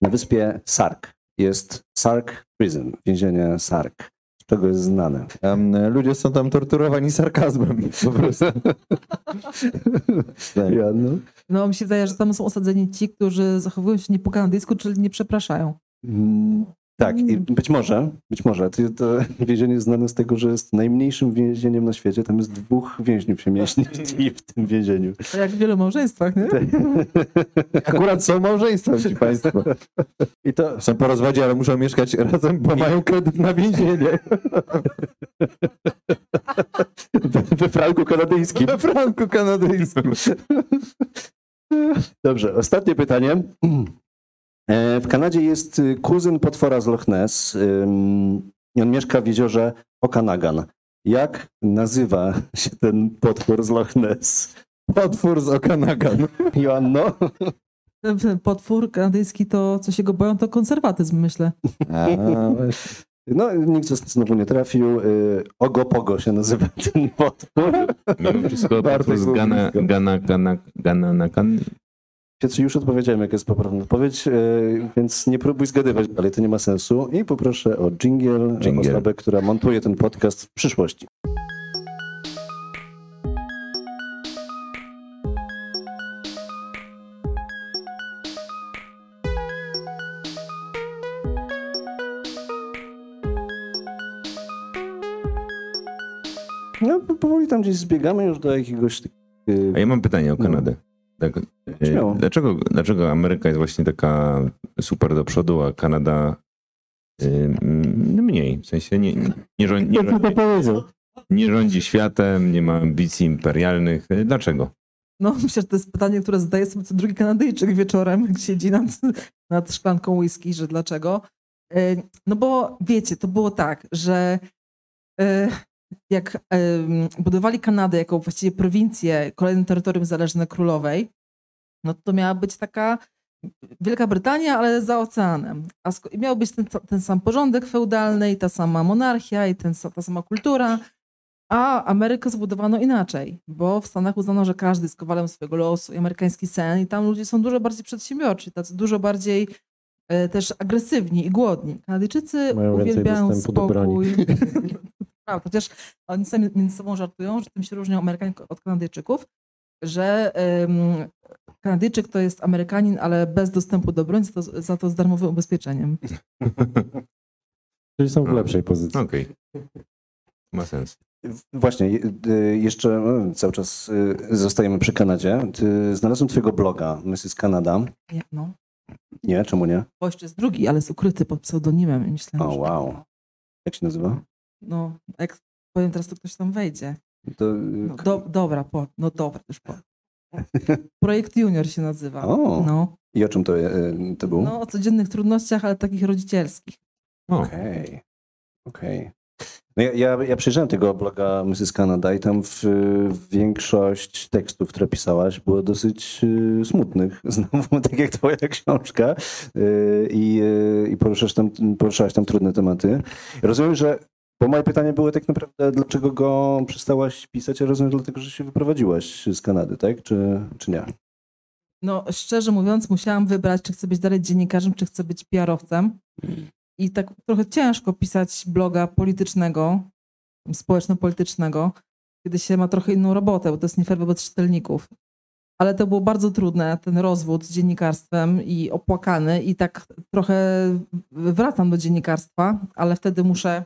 Na wyspie Sark jest Sark Prison, więzienie Sark. Z czego jest znane? Em, ludzie są tam torturowani sarkazmem. Po prostu. Tak. Ja, no. No mi się wydaje, że tam są osadzeni ci, którzy zachowują się nie po kanadyjsku, czyli nie przepraszają. Mm, Tak, i być może, być może. To, to więzienie jest znane z tego, że jest najmniejszym więzieniem na świecie. Tam jest dwóch więźniów się mieści w tym więzieniu. To jak w wielu małżeństwach, nie? Akurat są małżeństwa, ci państwo. I to Są po rozwodzie, ale muszą mieszkać razem, bo mają kredyt na więzienie. we franku kanadyjskim. We franku kanadyjskim. Dobrze, ostatnie pytanie. E, W Kanadzie jest y, kuzyn potwora z Loch Ness. On mieszka w jeziorze Okanagan. Jak nazywa się ten potwór z Loch Ness? Potwór z Okanagan. Joanno? Potwór kanadyjski to, co się go boją, to konserwatyzm, myślę. A. No, nikt znowu nie trafił. Y, Ogopogo się nazywa ten potwór. Mimo wszystko potwór z Gana. Gana, Gana, Gana. Piotrze, już odpowiedziałem, jaka jest poprawna odpowiedź, y, więc nie próbuj zgadywać dalej, to nie ma sensu. I poproszę o jingle, Dżingiel. osobę, która montuje ten podcast w przyszłości. Tam gdzieś zbiegamy już do jakiegoś... y, A ja mam pytanie o No. Kanadę. Tak, e, Śmiało. dlaczego, dlaczego Ameryka jest właśnie taka super do przodu, a Kanada mm, mniej? W sensie nie, nie, nie, rządzi, nie, rządzi, nie rządzi światem, nie ma ambicji imperialnych. E, Dlaczego? No myślę, że to jest pytanie, które zadaje sobie co drugi Kanadyjczyk wieczorem, jak siedzi nad, nad szklanką whisky, że dlaczego. No bo wiecie, to było tak, że jak budowali Kanadę jako właściwie prowincję, kolejne terytorium zależne królowej, no to miała być taka Wielka Brytania, ale za oceanem. A miał być ten, ten sam porządek feudalny i ta sama monarchia i ten, ta sama kultura. A Amerykę zbudowano inaczej, bo w Stanach uznano, że każdy jest kowalem swojego losu i amerykański sen i tam ludzie są dużo bardziej przedsiębiorczy, tacy dużo bardziej e, też agresywni i głodni. Kanadyjczycy Mają uwielbiają spokój. Prawda, chociaż oni sami między sobą żartują, że tym się różnią Amerykanie od Kanadyjczyków, że em, Kanadyjczyk to jest Amerykanin, ale bez dostępu do broni, za to, za to z darmowym ubezpieczeniem. Czyli są w No. lepszej pozycji. Okej. Ma sens. Właśnie, y, jeszcze y, cały czas y, zostajemy przy Kanadzie. Ty, znalazłem twojego bloga, Mrs. Canada. Nie, no. Nie, czemu nie? Bo jeszcze jest drugi, ale jest ukryty pod pseudonimem i myślałem, O, wow. Jak się nazywa? No, jak powiem teraz, to ktoś tam wejdzie. To, y, No, do, dobra, po, no dobra, już po. Projekt Junior się nazywa. O. No, I o czym to, y, to był? no, o codziennych trudnościach, ale takich rodzicielskich. Okej, okej. No ja, ja, ja przejrzałem tego bloga Mrs. Canada i tam w, większość tekstów, które pisałaś, było dosyć y, smutnych. Znowu, tak jak twoja książka. Y, I, y, poruszasz tam, poruszałaś tam trudne tematy. Rozumiem, że bo moje pytanie było tak naprawdę, dlaczego go przestałaś pisać? Ja rozumiem, dlatego, że się wyprowadziłaś z Kanady, tak? Czy, czy nie? No, szczerze mówiąc, musiałam wybrać, czy chcę być dalej dziennikarzem, czy chcę być PR-owcem. I tak trochę ciężko pisać bloga politycznego, społeczno-politycznego, kiedy się ma trochę inną robotę, bo to jest nie fair wobec czytelników. Ale to było bardzo trudne, ten rozwód z dziennikarstwem i opłakany i tak trochę wracam do dziennikarstwa, ale wtedy muszę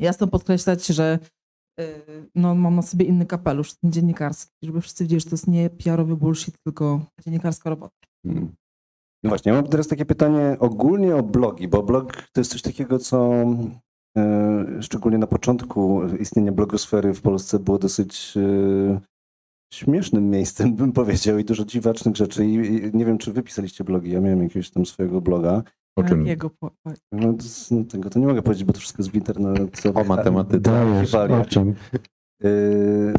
jasno podkreślać, że y, no, mam na sobie inny kapelusz, dziennikarski, żeby wszyscy wiedzieli, że to jest nie PR-owy bullshit, tylko dziennikarska robota. Hmm. No właśnie, ja mam teraz takie pytanie ogólnie o blogi, bo blog to jest coś takiego, co e, szczególnie na początku istnienia blogosfery w Polsce było dosyć e, śmiesznym miejscem, bym powiedział, i dużo dziwacznych rzeczy. I nie wiem, czy wy pisaliście blogi, ja miałem jakiegoś tam swojego bloga. O czym? Jakiego po- No, z- no, tego to nie mogę powiedzieć, bo to wszystko jest w internecie. O matematyce. Dajesz, o czym? Yy,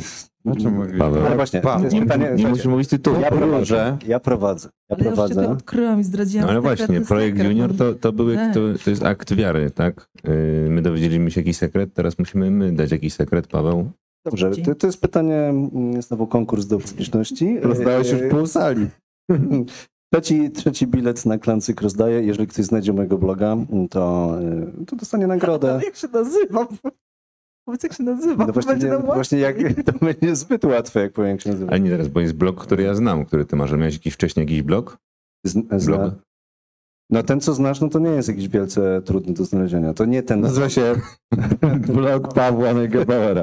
O czym mówisz? Paweł. ale właśnie, jest Nie, pytanie, nie słuchajcie, musisz mówić tytułu. ja prowadzę, ja prowadzę, ja Ale ja prowadzę. to odkryłam i zdradziłam. No ale właśnie, projekt sekret. Junior to, to, były, Nie. to, to jest akt wiary, tak? Yy, My dowiedzieliśmy się jakiś sekret, teraz musimy my dać jakiś sekret, Paweł. Dobrze, to, to jest pytanie, mm, znowu konkurs do publiczności. Rozdałeś już Yy, pół sali. Trzeci, trzeci bilet na klancyk rozdaję. Jeżeli ktoś znajdzie mojego bloga, to, yy, to dostanie nagrodę. Ale jak się nazywa? Powiedz, jak się nazywa. No właśnie, Będzie nie, właśnie jak, to będzie zbyt łatwe, jak powiem, jak się nazywa. Ale nie teraz, bo jest blog, który ja znam, który ty masz. Miałeś jakiś wcześniej jakiś blog? Z, zna, Blog? No ten, co znasz, no to nie jest jakiś wielce trudny do znalezienia. To nie ten... Nazywa się blog Pawła Neugebauera.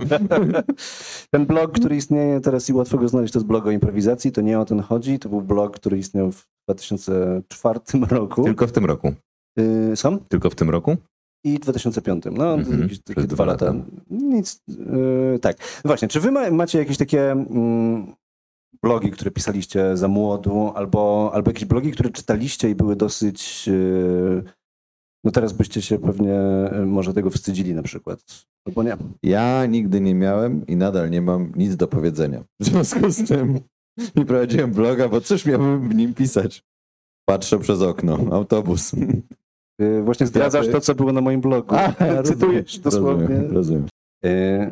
Ten blog, który istnieje teraz i łatwo go znaleźć, to jest blog o improwizacji. To nie o ten chodzi. To był blog, który istniał w 2004 roku. Tylko w tym roku. Yy, Sam? Tylko w tym roku? I 2005. No, Mhm, jakieś przez dwa dwa lata. lata. Nic. Yy, tak. Właśnie, czy wy ma, macie jakieś takie mm, blogi, które pisaliście za młodu, albo, albo jakieś blogi, które czytaliście i były dosyć. Yy, no teraz byście się pewnie yy, może tego wstydzili na przykład. Albo nie. Ja nigdy nie miałem i nadal nie mam nic do powiedzenia. W związku z tym nie prowadziłem bloga, bo cóż miałbym w nim pisać? Patrzę przez okno, autobus. Yy, właśnie zdradzasz to, co było na moim blogu. Cytujesz dosłownie. Rozumiem, rozumiem. Yy,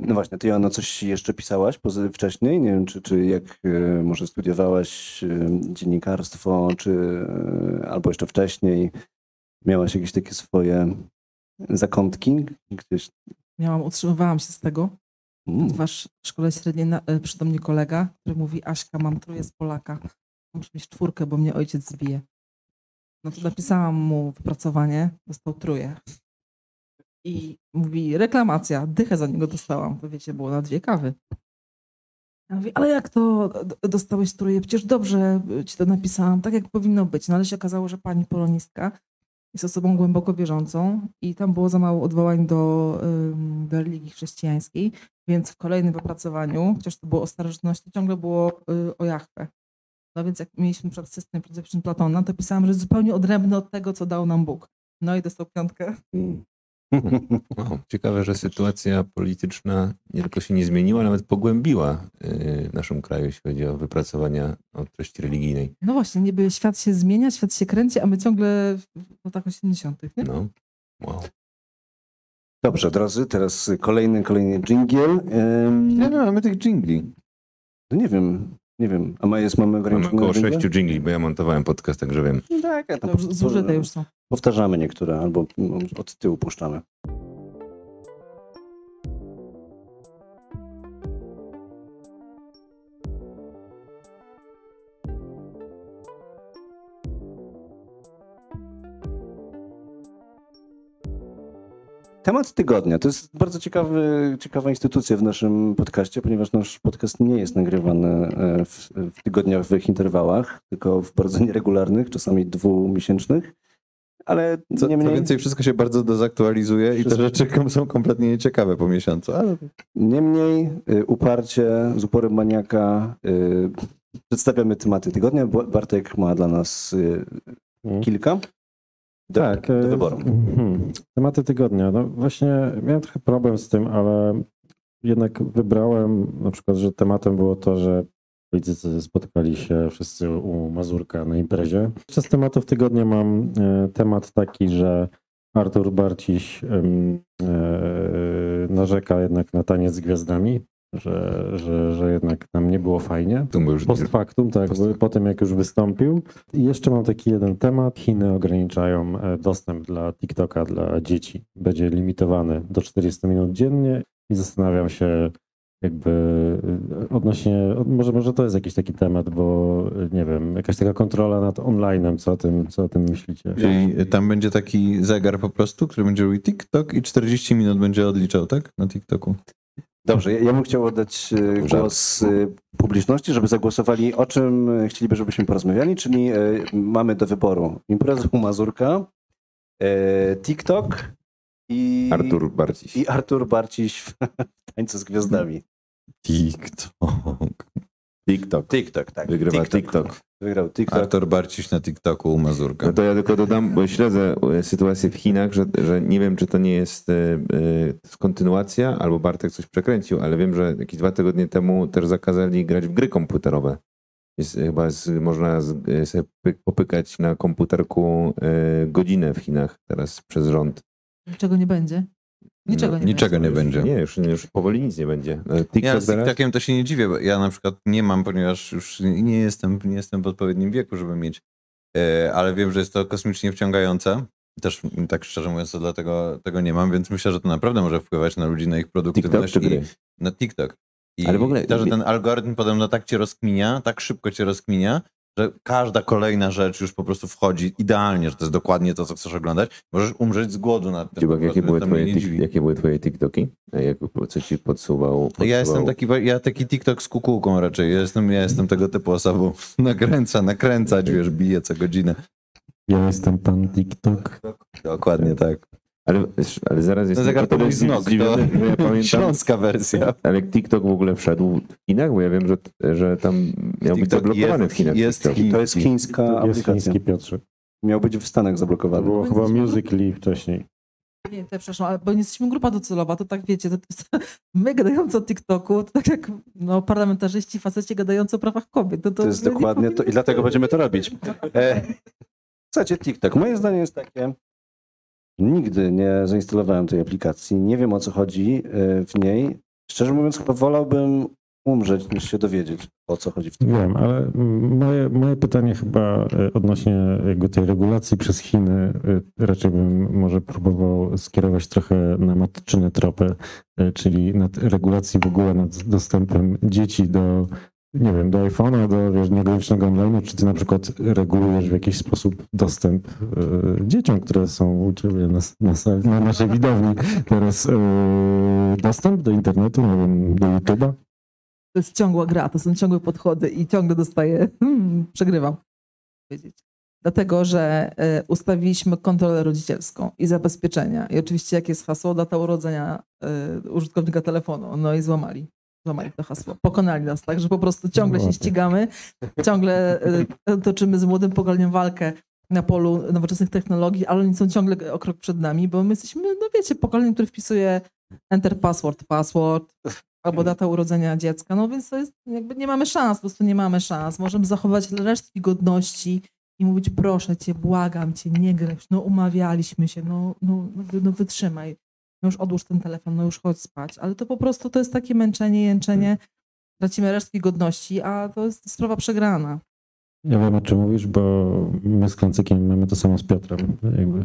No właśnie, ty Joanna coś jeszcze pisałaś wcześniej? Nie wiem, czy, czy jak yy, może studiowałaś yy, dziennikarstwo, czy albo jeszcze wcześniej miałaś jakieś takie swoje zakątki gdzieś? Miałam, utrzymywałam się z tego. Mm. Wasz w szkole średniej na, e, mnie kolega, który mówi, Aśka, mam trójkę z Polaka. Muszę mieć czwórkę, bo mnie ojciec zbije. No to napisałam mu wypracowanie, dostał trójkę. I mówi, reklamacja, dychę za niego dostałam. To wiecie, było na dwie kawy. Ja mówię, ale jak to dostałeś trójkę? Przecież dobrze ci to napisałam, tak jak powinno być. No ale się okazało, że pani polonistka jest osobą głęboko wierzącą i tam było za mało odwołań do, do religii chrześcijańskiej, więc w kolejnym wypracowaniu, chociaż to było o starożytności, ciągle było y, o Jachwę. No więc jak mieliśmy przed system Platona, to pisałam, że zupełnie odrębny od tego, co dał nam Bóg. No i dostał piątkę. Wow, ciekawe, że sytuacja polityczna nie tylko się nie zmieniła, nawet pogłębiła yy, w naszym kraju, jeśli chodzi o wypracowania o treści religijnej. No właśnie, niby świat się zmienia, świat się kręci, a my ciągle w latach 80. Nie? No, wow. Dobrze, drodzy, teraz kolejny, kolejny dżingiel. Ym, Nie, no, mamy tych jingli. No nie wiem, nie wiem. A ma jest, mamy Mamy ograniczone około sześciu jingli, bo ja montowałem podcast, także wiem. Tak, ja To tam już zużyte już są. powtarzamy niektóre, albo mm, od tyłu puszczamy. Temat tygodnia to jest bardzo ciekawy, ciekawa instytucja w naszym podcaście, ponieważ nasz podcast nie jest nagrywany e, w, w tygodniowych interwałach, tylko w bardzo nieregularnych, czasami dwumiesięcznych. Ale Co, co niemniej, więcej, wszystko się bardzo dezaktualizuje i te Wszystko. rzeczy są kompletnie nieciekawe po miesiącu. Ale niemniej y, uparcie, z uporem maniaka y, przedstawiamy tematy tygodnia. Bo- Bartek ma dla nas Mhm. kilka. Do, tak, do e, wyboru. mhm. Tematy tygodnia. No właśnie miałem trochę problem z tym, ale jednak wybrałem na przykład, że tematem było to, że politycy spotkali się wszyscy u Mazurka na imprezie. Z tematów tygodnia mam e, temat taki, że Artur Barciś e, narzeka jednak na taniec z gwiazdami, że, że, że jednak tam nie było fajnie. Już Post factum, tak, Post factum. po tym jak już wystąpił. I jeszcze mam taki jeden temat. Chiny ograniczają e, dostęp dla TikToka dla dzieci. Będzie limitowany do 40 minut dziennie i zastanawiam się jakby e, odnośnie, od- może, może to jest jakiś taki temat, bo e, nie wiem, jakaś taka kontrola nad online'em, co o tym, co o tym myślicie? Czyli tam będzie taki zegar po prostu, który będzie robił TikTok i 40 minut będzie odliczał, tak? Na TikToku. Dobrze, ja, ja bym chciał oddać e, głos e, publiczności, żeby zagłosowali, o czym e, chcieliby, żebyśmy porozmawiali, czyli mamy do wyboru imprezę u Mazurka, TikTok i Artur Barciś. i Artur Barciś w tańcu z gwiazdami. TikTok. TikTok. TikTok, tak. Wygrywa TikTok. Wygrał TikTok. Artur Barciś na TikToku u Mazurka. No to ja tylko dodam, bo śledzę e, sytuację w Chinach, że, że nie wiem, czy to nie jest e, e, kontynuacja, albo Bartek coś przekręcił, ale wiem, że jakieś dwa tygodnie temu też zakazali grać w gry komputerowe. Jest, chyba z, można z, sobie py- popykać na komputerku godzinę w Chinach teraz przez rząd. Niczego nie będzie. Niczego nie Niczego będzie. nie będzie. Nie, już, już powoli nic nie będzie. E, TikTok Ja z? TikTokiem to się nie dziwię, bo ja na przykład nie mam, ponieważ już nie jestem, nie jestem w odpowiednim wieku, żeby mieć, e, ale wiem, że jest to kosmicznie wciągające. Też tak szczerze mówiąc, to dlatego tego nie mam, więc myślę, że to naprawdę może wpływać na ludzi, na ich TikTok produktywność. czy i-? Na TikTok. I, Ale w ogóle- i to, że ten algorytm podobno tak cię rozkminia, tak szybko cię rozkminia, że każda kolejna rzecz już po prostu wchodzi idealnie, że to jest dokładnie to, co chcesz oglądać. Możesz umrzeć z głodu nad tym. Prostu, jakie, były twoje, tik- jakie były twoje TikToki? Jak, co ci podsuwał? podsuwał? Ja jestem taki, ja taki TikTok z kukułką raczej. Ja jestem, ja jestem tego typu osobą. Nakręca, nakręcać, wiesz, bije co godzinę. Ja jestem pan TikTok. Dokładnie tak. Ale, ale zaraz jestem zegar o tyle to znok, zdziwiony, to ja pamiętam, Śląska wersja. ale TikTok w ogóle wszedł w Chinach, bo ja wiem, że, że tam miał być TikTok zablokowany jest- w Chinach. jest TikTok. To jest chińska Jest aplikacja. chiński Piotrze. Miał być w Stanach To zablokowany. było My chyba Musical.ly wcześniej. Nie, to przepraszam, ale bo nie jesteśmy grupa docelowa, to tak wiecie, to jest, my gadający o TikToku, to tak jak no, parlamentarzyści, faceci gadający o prawach kobiet. No to, To jest dokładnie to i dlatego będziemy to robić. E, Słuchajcie, TikTok. Moje zdanie jest takie, nigdy nie zainstalowałem tej aplikacji, nie wiem o co chodzi e, w niej. Szczerze mówiąc, chyba wolałbym umrzeć niż się dowiedzieć o co chodzi w tym. Wiem, ale moje, moje pytanie chyba e, odnośnie jakby tej regulacji przez Chiny, e, raczej bym może próbował skierować trochę na matczyne tropy, czyli nad regulacji w ogóle nad dostępem dzieci do, nie wiem, do iPhone'a, do wiesz, nieograniczzonego online, czy ty na przykład regulujesz w jakiś sposób dostęp e, dzieciom, które są u ciebie na, na, na naszej widowni teraz e, dostęp do internetu, nie wiem, do YouTube'a? To jest ciągła gra, to są ciągłe podchody i ciągle dostaję, hmm, przegrywam. Dlatego, że e, ustawiliśmy kontrolę rodzicielską i zabezpieczenia. I oczywiście jakie jest hasło, data urodzenia e, użytkownika telefonu. No i złamali. Złamali to hasło. Pokonali nas, tak, że po prostu ciągle się ścigamy, ciągle e, toczymy z młodym pokoleniem walkę na polu nowoczesnych technologii, ale oni są ciągle o krok przed nami, bo my jesteśmy, no wiecie, pokoleniem, które wpisuje enter password, password, albo data urodzenia dziecka, no więc to jest, jakby nie mamy szans, po prostu nie mamy szans. Możemy zachować resztki godności i mówić, proszę cię, błagam cię, nie grać, no umawialiśmy się, no, no, no, no wytrzymaj, no już odłóż ten telefon, no już chodź spać, ale to po prostu to jest takie męczenie, jęczenie, tracimy resztki godności, a to jest sprawa przegrana. Ja wiem o czym mówisz, bo my z Klancykiem mamy to samo z Piotrem. Jakby.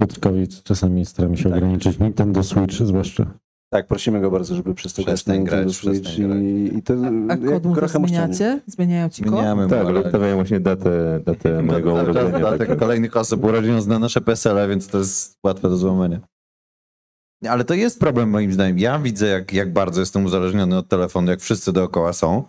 Piotrkowi czasami staramy się Tak. ograniczyć Nintendo Switch zwłaszcza. Tak, prosimy go bardzo, żeby przestał grać Przestań grać, Switch przestań grać. i, i to A jak kod zmieniacie? Zmieniają ci kod? Zmieniamy Tak, ale właśnie datę, datę mojego cały czas urodzenia. dla tak. kolejnych osób urodzinów zna nasze PESEL, więc to jest łatwe do złamania. Ale to jest problem moim zdaniem. Ja widzę, jak, jak bardzo jestem uzależniony od telefonu, jak wszyscy dookoła są.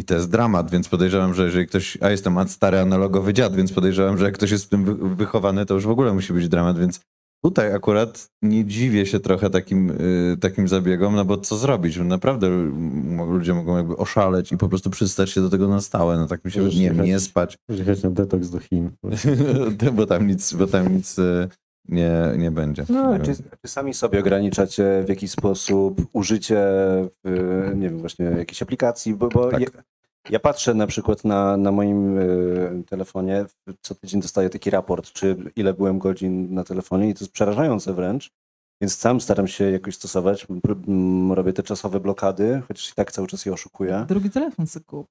I to jest dramat, więc podejrzewam, że jeżeli ktoś, a jestem stary analogowy dziad, więc podejrzewam, że jak ktoś jest w tym wy- wychowany, to już w ogóle musi być dramat, więc Tutaj akurat nie dziwię się trochę takim, y, takim zabiegom, no bo co zrobić? Naprawdę m- ludzie mogą jakby oszaleć i po prostu przystać się do tego na stałe. No tak mi się nie, nie spać, jechać na detoks do Chin. bo tam nic, bo tam nic y, nie, nie będzie. A czy, czy sami sobie ograniczacie w jakiś sposób użycie, nie wiem, właśnie jakiejś aplikacji? Bo, bo Tak. ja, ja patrzę na przykład na, na moim e, telefonie, co tydzień dostaję taki raport, czy ile byłem godzin na telefonie i to jest przerażające wręcz. Więc sam staram się jakoś stosować. Robię te czasowe blokady, chociaż i tak cały czas je oszukuję, Drugi telefon sobie kup.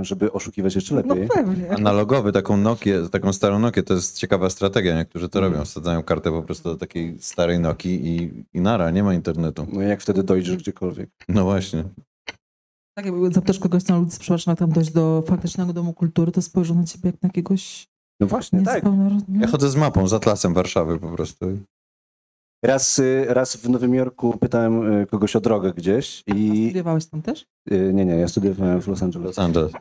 Żeby oszukiwać jeszcze No lepiej. pewnie. Analogowy, taką Nokię, taką starą Nokię, to jest ciekawa strategia. Niektórzy to Mhm. robią. Wsadzają kartę po prostu do takiej starej Nokii i, i nara, nie ma internetu. No i jak wtedy dojdziesz gdziekolwiek? No właśnie. Tak jakby zapytasz kogoś na ulicy, przepraszam, tam dojść do faktycznego domu kultury, to spojrzą na ciebie jak na jakiegoś No właśnie, tak. Ja chodzę z mapą, z atlasem Warszawy po prostu. Raz, y, raz w Nowym Jorku pytałem y, kogoś o drogę gdzieś A i... studiowałeś tam też? y, Nie, nie, ja studiowałem w Los Angeles. Los Angeles.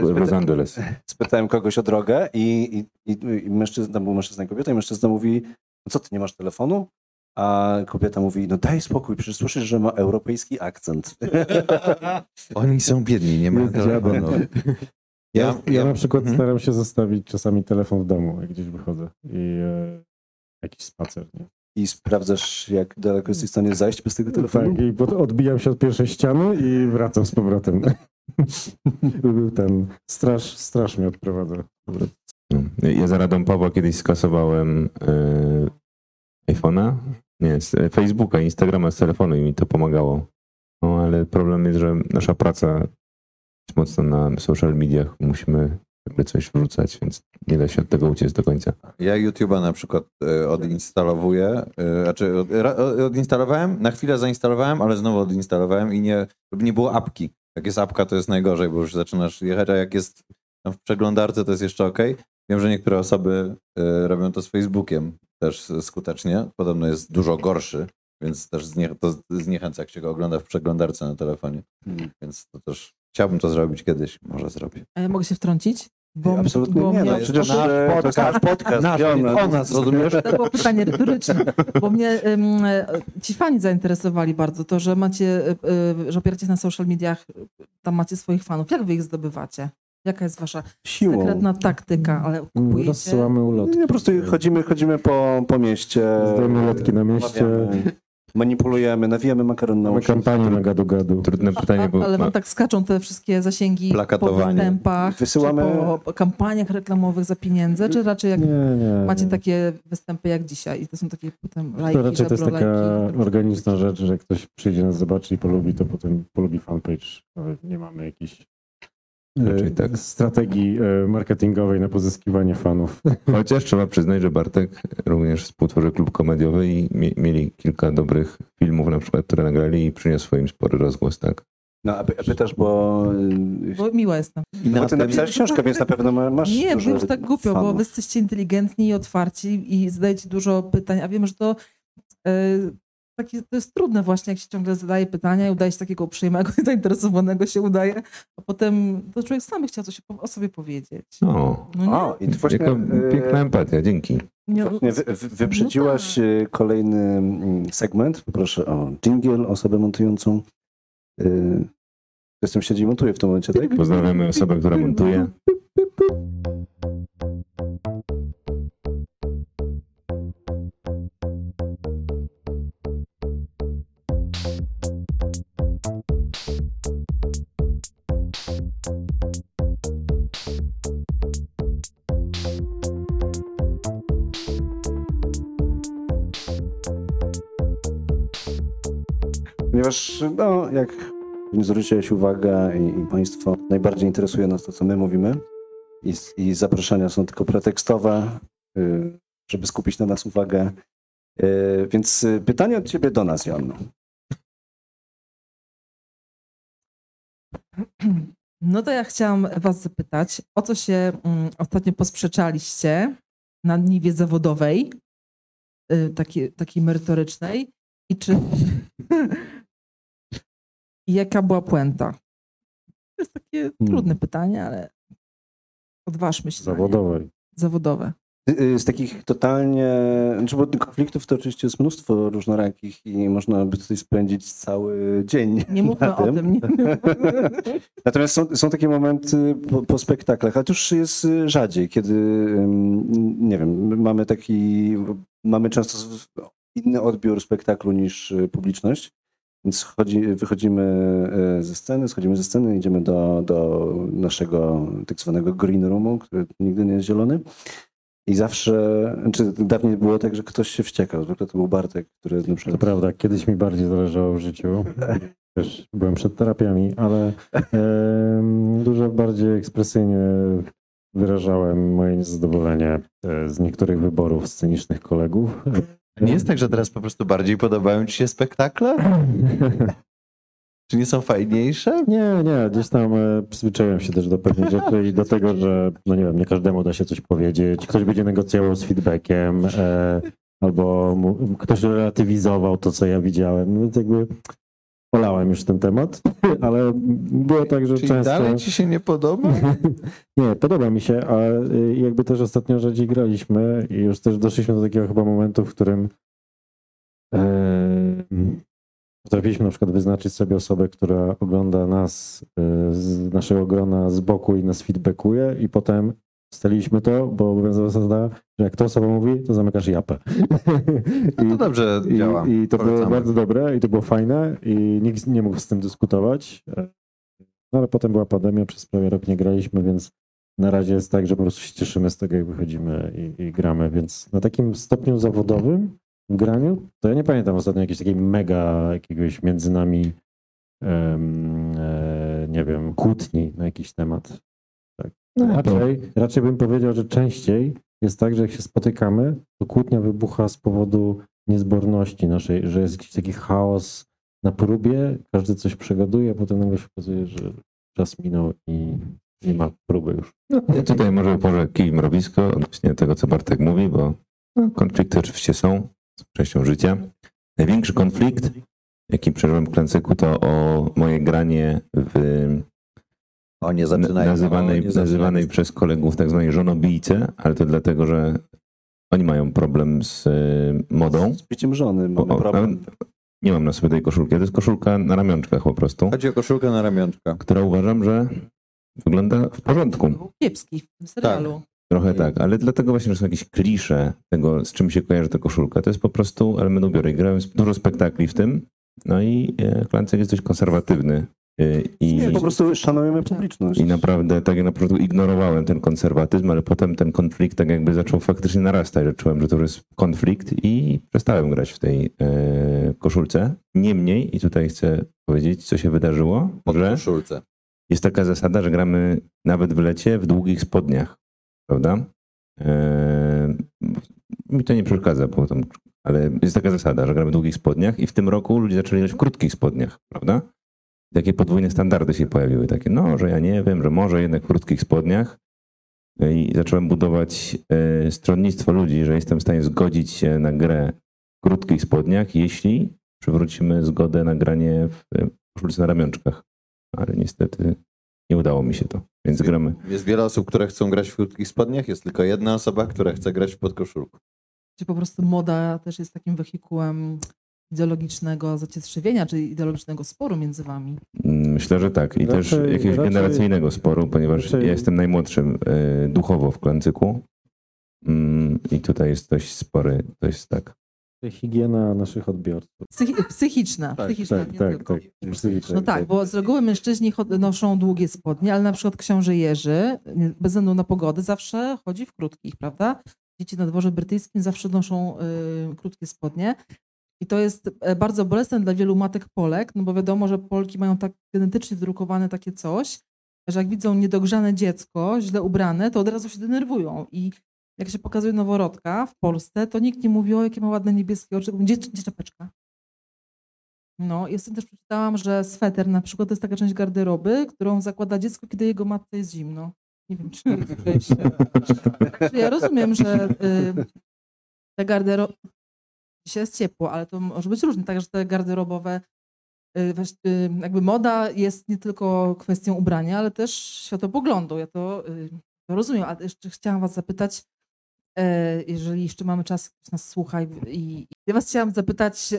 W Los Angeles. spytałem kogoś o drogę i, i, i, i mężczyzna, tam był mężczyzna i kobieta i mężczyzna mówi, no co ty, nie masz telefonu? A kobieta mówi, no daj spokój, przecież słyszysz, że ma europejski akcent. Oni są biedni, nie ma Nie telefonu. Ja, ja, na przykład Mhm. staram się zostawić czasami telefon w domu, jak gdzieś wychodzę i e, jakiś spacer. Nie? I sprawdzasz, jak daleko jesteś w stanie zajść bez tego telefonu? Tak, i pod, odbijam się od pierwszej ściany i wracam z powrotem. Ten straż, straż mnie odprowadza. Ja za radą Pawła kiedyś skasowałem e, iPhone'a, nie, z e, Facebooka, Instagrama z telefonu i mi to pomagało. No ale problem jest, że nasza praca jest mocno na social mediach, musimy jakby coś wrzucać, więc nie da się od tego uciec do końca. Ja YouTube'a na przykład e, odinstalowuję, e, znaczy odinstalowałem, na chwilę zainstalowałem, ale znowu odinstalowałem i nie, żeby nie było apki. Jak jest apka, to jest najgorzej, bo już zaczynasz jechać, a jak jest tam w przeglądarce, to jest jeszcze ok. Wiem, że niektóre osoby e, robią to z Facebookiem też skutecznie. Podobno jest dużo gorszy, więc też znie, to zniechęca, jak się go ogląda w przeglądarce na telefonie. Hmm. Więc to też chciałbym to zrobić kiedyś, może zrobię. A ja mogę się wtrącić? Bo, Absolutnie bo nie, mnie, no przecież nasz e, to jest nasz podcast. Nasz, o nas, rozumiesz? To było pytanie retoryczne, bo mnie e, ci fani zainteresowali bardzo. To, że macie, e, e, że opieracie się na social mediach, e, tam macie swoich fanów. Jak wy ich zdobywacie? Jaka jest wasza Siłą. sekretna taktyka? Ale kupujecie? Rozsyłamy ulotki. Nie, po prostu chodzimy, chodzimy po, po mieście. Zdajemy ulotki na mieście. Omawiamy, Manipulujemy, nawijamy makaron na Mamy uszy. kampanię na gadu-gadu. Trudne pytanie, A, bo ale wam tak skaczą te wszystkie zasięgi po Plakatowanie. występach, Wysyłamy- po kampaniach reklamowych za pieniądze, czy raczej jak Nie, nie. macie nie. takie występy jak dzisiaj i to są takie potem lajki, To raczej to jest taka organiczna rzecz, że jak ktoś przyjdzie nas zobaczy i polubi, to potem polubi fanpage. Nie mamy jakiejś Raczej e, tak. strategii e, marketingowej na pozyskiwanie fanów. chociaż trzeba przyznać, że Bartek również współtworzy klub komediowy i mie- mieli kilka dobrych filmów na przykład, które nagrali i przyniosło im spory rozgłos, tak? No, a py- a pytasz, bo... y, Bo miła jestem. No, bo ty napisałeś książkę, więc na pewno ma- masz Nie, dużo że tak głupio, bo fanów. wy jesteście inteligentni i otwarci i zadajecie dużo pytań, a wiem, że to, e, takie, to jest trudne właśnie, jak się ciągle zadaje pytania i udaje się takiego uprzejmego i zainteresowanego się udaje, a potem to człowiek sam by chciał coś o- o sobie powiedzieć. No, No? O, i ty właśnie... jaka y, piękna empatia, dzięki. nie, Właśnie wy, wy, wyprzedziłaś No y, kolejny mm, segment. Poproszę o jingle, osobę montującą. Y, Jestem siedzi i montuję w tym momencie, tak? Pozdrawiamy osobę, która montuje. Ponieważ, no, jak zwróciłeś uwagę i, i Państwo, najbardziej interesuje nas to, co my mówimy. I, i zaproszenia są tylko pretekstowe, y, żeby skupić na nas uwagę. Y, Więc y, pytanie od Ciebie do nas, Joanno. No to ja chciałam was zapytać, o co się mm, ostatnio posprzeczaliście na niwie zawodowej, takiej, takiej merytorycznej i czy... I jaka była puenta? To jest takie trudne pytanie, ale odważmy się. Zawodowej. Zawodowe. Y, Z takich totalnie, znaczy bo konfliktów to oczywiście jest mnóstwo różnorakich i można by tutaj spędzić cały dzień. Nie mówmy na o tym. Nie. Natomiast są, są takie momenty po, po spektaklach, ale to już jest y, rzadziej, kiedy, nie wiem, mamy taki, mamy często inny odbiór spektaklu niż y, publiczność. Więc chodzi, wychodzimy y, ze sceny, schodzimy ze sceny, idziemy do, do naszego tak zwanego green roomu, który nigdy nie jest zielony. I zawsze, czy dawniej było tak, że ktoś się wściekał. Zwykle to był Bartek, który na To przykład prawda, kiedyś mi bardziej zależało w życiu. Też byłem przed terapiami, ale em, dużo bardziej ekspresyjnie wyrażałem moje niezadowolenie e, z niektórych wyborów scenicznych kolegów. Nie jest tak, że teraz po prostu bardziej podobają ci się spektakle? Czy nie są fajniejsze? Nie, nie, gdzieś tam e, przyzwyczaiłem się też do pewnych rzeczy i do tego, że no nie wiem, nie każdemu da się coś powiedzieć. Ktoś będzie negocjował z feedbackiem, e, albo mu, ktoś relatywizował to, co ja widziałem. No, Więc jakby polałem już ten temat, ale było tak, że Czyli często... dalej ci się nie podoba? Nie, podoba mi się, a y, jakby też ostatnio rzadziej graliśmy i już też doszliśmy do takiego chyba momentu, w którym e, potrafiliśmy na przykład wyznaczyć sobie osobę, która ogląda nas e, z naszego grona z boku i nas feedbackuje i potem ustaliliśmy to, bo obowiązała zasada, że jak ta osoba mówi, to zamykasz japę. No to dobrze I, działa. I to było Polecamy. bardzo dobre i to było fajne i nikt nie mógł z tym dyskutować. No ale potem była pandemia, przez prawie rok nie graliśmy, więc na razie jest tak, że po prostu się cieszymy z tego, jak wychodzimy i, i gramy. Więc na takim stopniu zawodowym w graniu, to ja nie pamiętam ostatnio jakiejś takiej mega jakiegoś między nami em, e, nie wiem, kłótni na jakiś temat. Tak. Raczej, raczej bym powiedział, że częściej jest tak, że jak się spotykamy, to kłótnia wybucha z powodu niezborności naszej, że jest jakiś taki chaos na próbie, każdy coś przegaduje, a potem nagle się okazuje, że czas minął i nie ma próby już. Ja tutaj może położę kij mrowisko odnośnie tego, co Bartek mówi, bo no, konflikty oczywiście są, są częścią życia. Największy konflikt, jaki przeżyłem w Klęcyku, to o moje granie w O, nie zaczynaj. nazywanej, nazywanej przez kolegów tak zwanej żonobijce, ale to dlatego, że oni mają problem z y, modą. z byciem żony mamy O, o, problem. Nie mam na sobie tej koszulki, to jest koszulka na ramionczkach po prostu, Chodzi o koszulkę na ramionczka. która uważam, że wygląda w porządku. Kiepski w tym serialu. Trochę tak, ale dlatego właśnie, że są jakieś klisze tego, z czym się kojarzy ta koszulka. To jest po prostu element ubioru. I grałem dużo spektakli w tym, no i e, Klancek jest dość konserwatywny. E, I, Nie, po prostu szanujemy publiczność. I naprawdę, tak jak na początku ignorowałem ten konserwatyzm, ale potem ten konflikt tak jakby zaczął faktycznie narastać, że czułem, że to już jest konflikt i przestałem grać w tej e, koszulce. Niemniej, i tutaj chcę powiedzieć, co się wydarzyło, Pod że koszulce. jest taka zasada, że gramy nawet w lecie w długich spodniach, prawda? Eee, mi to nie przeszkadza, bo tam, ale jest taka zasada, że gramy w długich spodniach i w tym roku ludzie zaczęli grać w krótkich spodniach, prawda? Takie podwójne standardy się pojawiły, takie, no, że ja nie wiem, że może jednak w krótkich spodniach. I zacząłem budować e, stronnictwo ludzi, że jestem w stanie zgodzić się na grę w krótkich spodniach, jeśli przywrócimy zgodę na granie w e, koszulce na ramionczkach. Ale niestety nie udało mi się to, więc gramy. Jest wiele osób, które chcą grać w krótkich spodniach, jest tylko jedna osoba, która chce grać w podkoszulku. Czy po prostu moda też jest takim wehikułem ideologicznego zacietrzewienia, czy ideologicznego sporu między wami? Myślę, że tak. I też Raczej- jakiegoś raczej- generacyjnego sporu, ponieważ raczej- ja jestem najmłodszym e, duchowo w klancyku. Mm, I tutaj jest dość spory, to jest tak. Higiena naszych odbiorców. Psychi- psychiczna. psychiczna Tak, nie tak, tylko. tak. Psychicznie, No tak, bo z reguły mężczyźni noszą długie spodnie, ale na przykład książę Jerzy, bez względu na pogodę, zawsze chodzi w krótkich, prawda? Dzieci na dworze brytyjskim zawsze noszą y, krótkie spodnie. I to jest e, bardzo bolesne dla wielu matek Polek, no bo wiadomo, że Polki mają tak genetycznie wdrukowane takie coś, że jak widzą niedogrzane dziecko, źle ubrane, to od razu się denerwują. I jak się pokazuje noworodka w Polsce, to nikt nie mówi, o jakie ma ładne niebieskie oczy, gdzie, gdzie czapeczka? No, sobie też przeczytałam, że sweter na przykład to jest taka część garderoby, którą zakłada dziecko, kiedy jego matce jest zimno. Nie wiem, czy Czy ja rozumiem, że y, te garderoby... Dzisiaj jest ciepło, ale to może być różne, także te garderobowe y, y, jakby moda jest nie tylko kwestią ubrania, ale też światopoglądu. Ja to, y, to rozumiem, ale jeszcze chciałam was zapytać, e, jeżeli jeszcze mamy czas, ktoś nas słucha i, i ja was chciałam zapytać,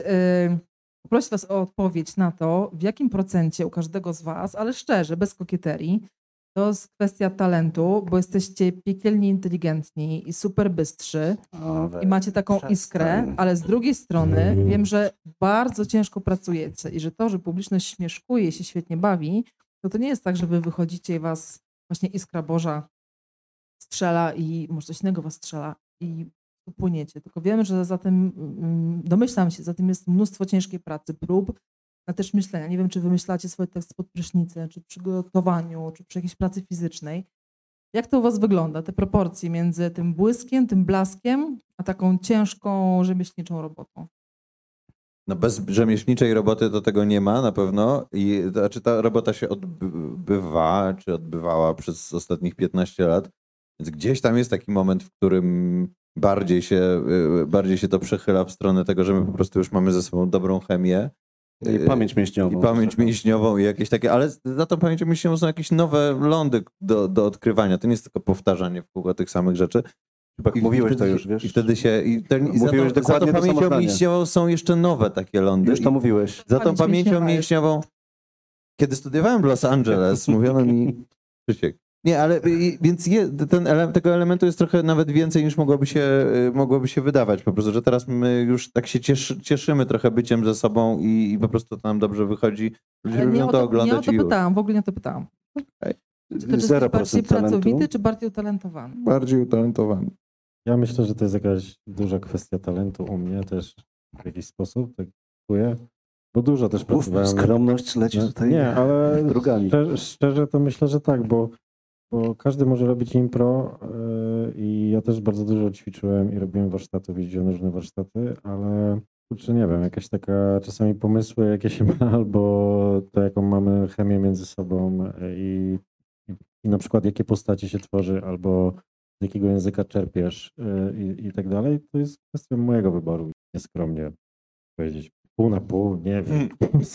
poprosić was o odpowiedź na to, w jakim procencie u każdego z was, ale szczerze, bez kokieterii, to jest kwestia talentu, bo jesteście piekielnie inteligentni i super bystrzy i macie taką iskrę, ale z drugiej strony wiem, że bardzo ciężko pracujecie i że to, że publiczność śmieszkuje się świetnie bawi, to to nie jest tak, że wy wychodzicie i was właśnie iskra Boża strzela i może coś innego was strzela i płyniecie. Tylko wiemy, że za tym, mm, domyślam się, za tym jest mnóstwo ciężkiej pracy, prób, a też myślenia. Nie wiem, czy wymyślacie swoje teksty pod prysznicę, czy przy gotowaniu, czy przy jakiejś pracy fizycznej. Jak to u was wygląda, te proporcje między tym błyskiem, tym blaskiem, a taką ciężką, rzemieślniczą robotą? No bez rzemieślniczej roboty to tego nie ma na pewno. I to znaczy ta robota się odbywa, czy odbywała przez ostatnich 15 lat. Więc gdzieś tam jest taki moment, w którym bardziej się, y, bardziej się to przechyla w stronę tego, że my po prostu już mamy ze sobą dobrą chemię. I pamięć mięśniową. I pamięć mięśniową i jakieś takie, ale za tą pamięcią mięśniową są jakieś nowe lądy do, do odkrywania. To nie jest tylko powtarzanie w kółko tych samych rzeczy. Chyba I mówiłeś wtedy to już, wiesz? I wtedy się. I ten, i za, Mówiłeś tą, za dokładnie tą to pamięcią mięśniową są jeszcze nowe takie lądy. Już to I mówiłeś. za tą Pamięć pamięcią mięśniową, kiedy studiowałem w Los Angeles, mówiono mi. Krzysiek. Nie, ale i- więc je, ten ele, tego elementu jest trochę nawet więcej niż mogłoby się, y, mogłoby się wydawać. Po prostu, że teraz my już tak się cieszy, cieszymy trochę byciem ze sobą i, i po prostu to nam dobrze wychodzi. Ludzie lubią to to, nie o oglądać to pytałam, w ogóle nie o to pytałam. Czy ty jesteś 0% bardziej talentu. pracowity, czy bardziej utalentowany? Bardziej utalentowany. Ja myślę, że to jest jakaś duża kwestia talentu u mnie też w jakiś sposób, tak czuję. Bo dużo też Uf, pracowałem. skromność leci No, tutaj Nie, ale drugami. szczerze, szczerze to myślę, że tak, bo, bo każdy może robić impro yy, i ja też bardzo dużo ćwiczyłem i robiłem warsztatów, jeździłem na różne warsztaty, ale kurczę, nie wiem, jakaś taka czasami pomysły, jakie się ma, albo to, jaką mamy chemię między sobą yy, i, i, na przykład jakie postacie się tworzy, albo z jakiego języka czerpiesz yy, i, i tak dalej, to jest kwestia mojego wyboru, nieskromnie powiedzieć. Pół na pół, nie wiem.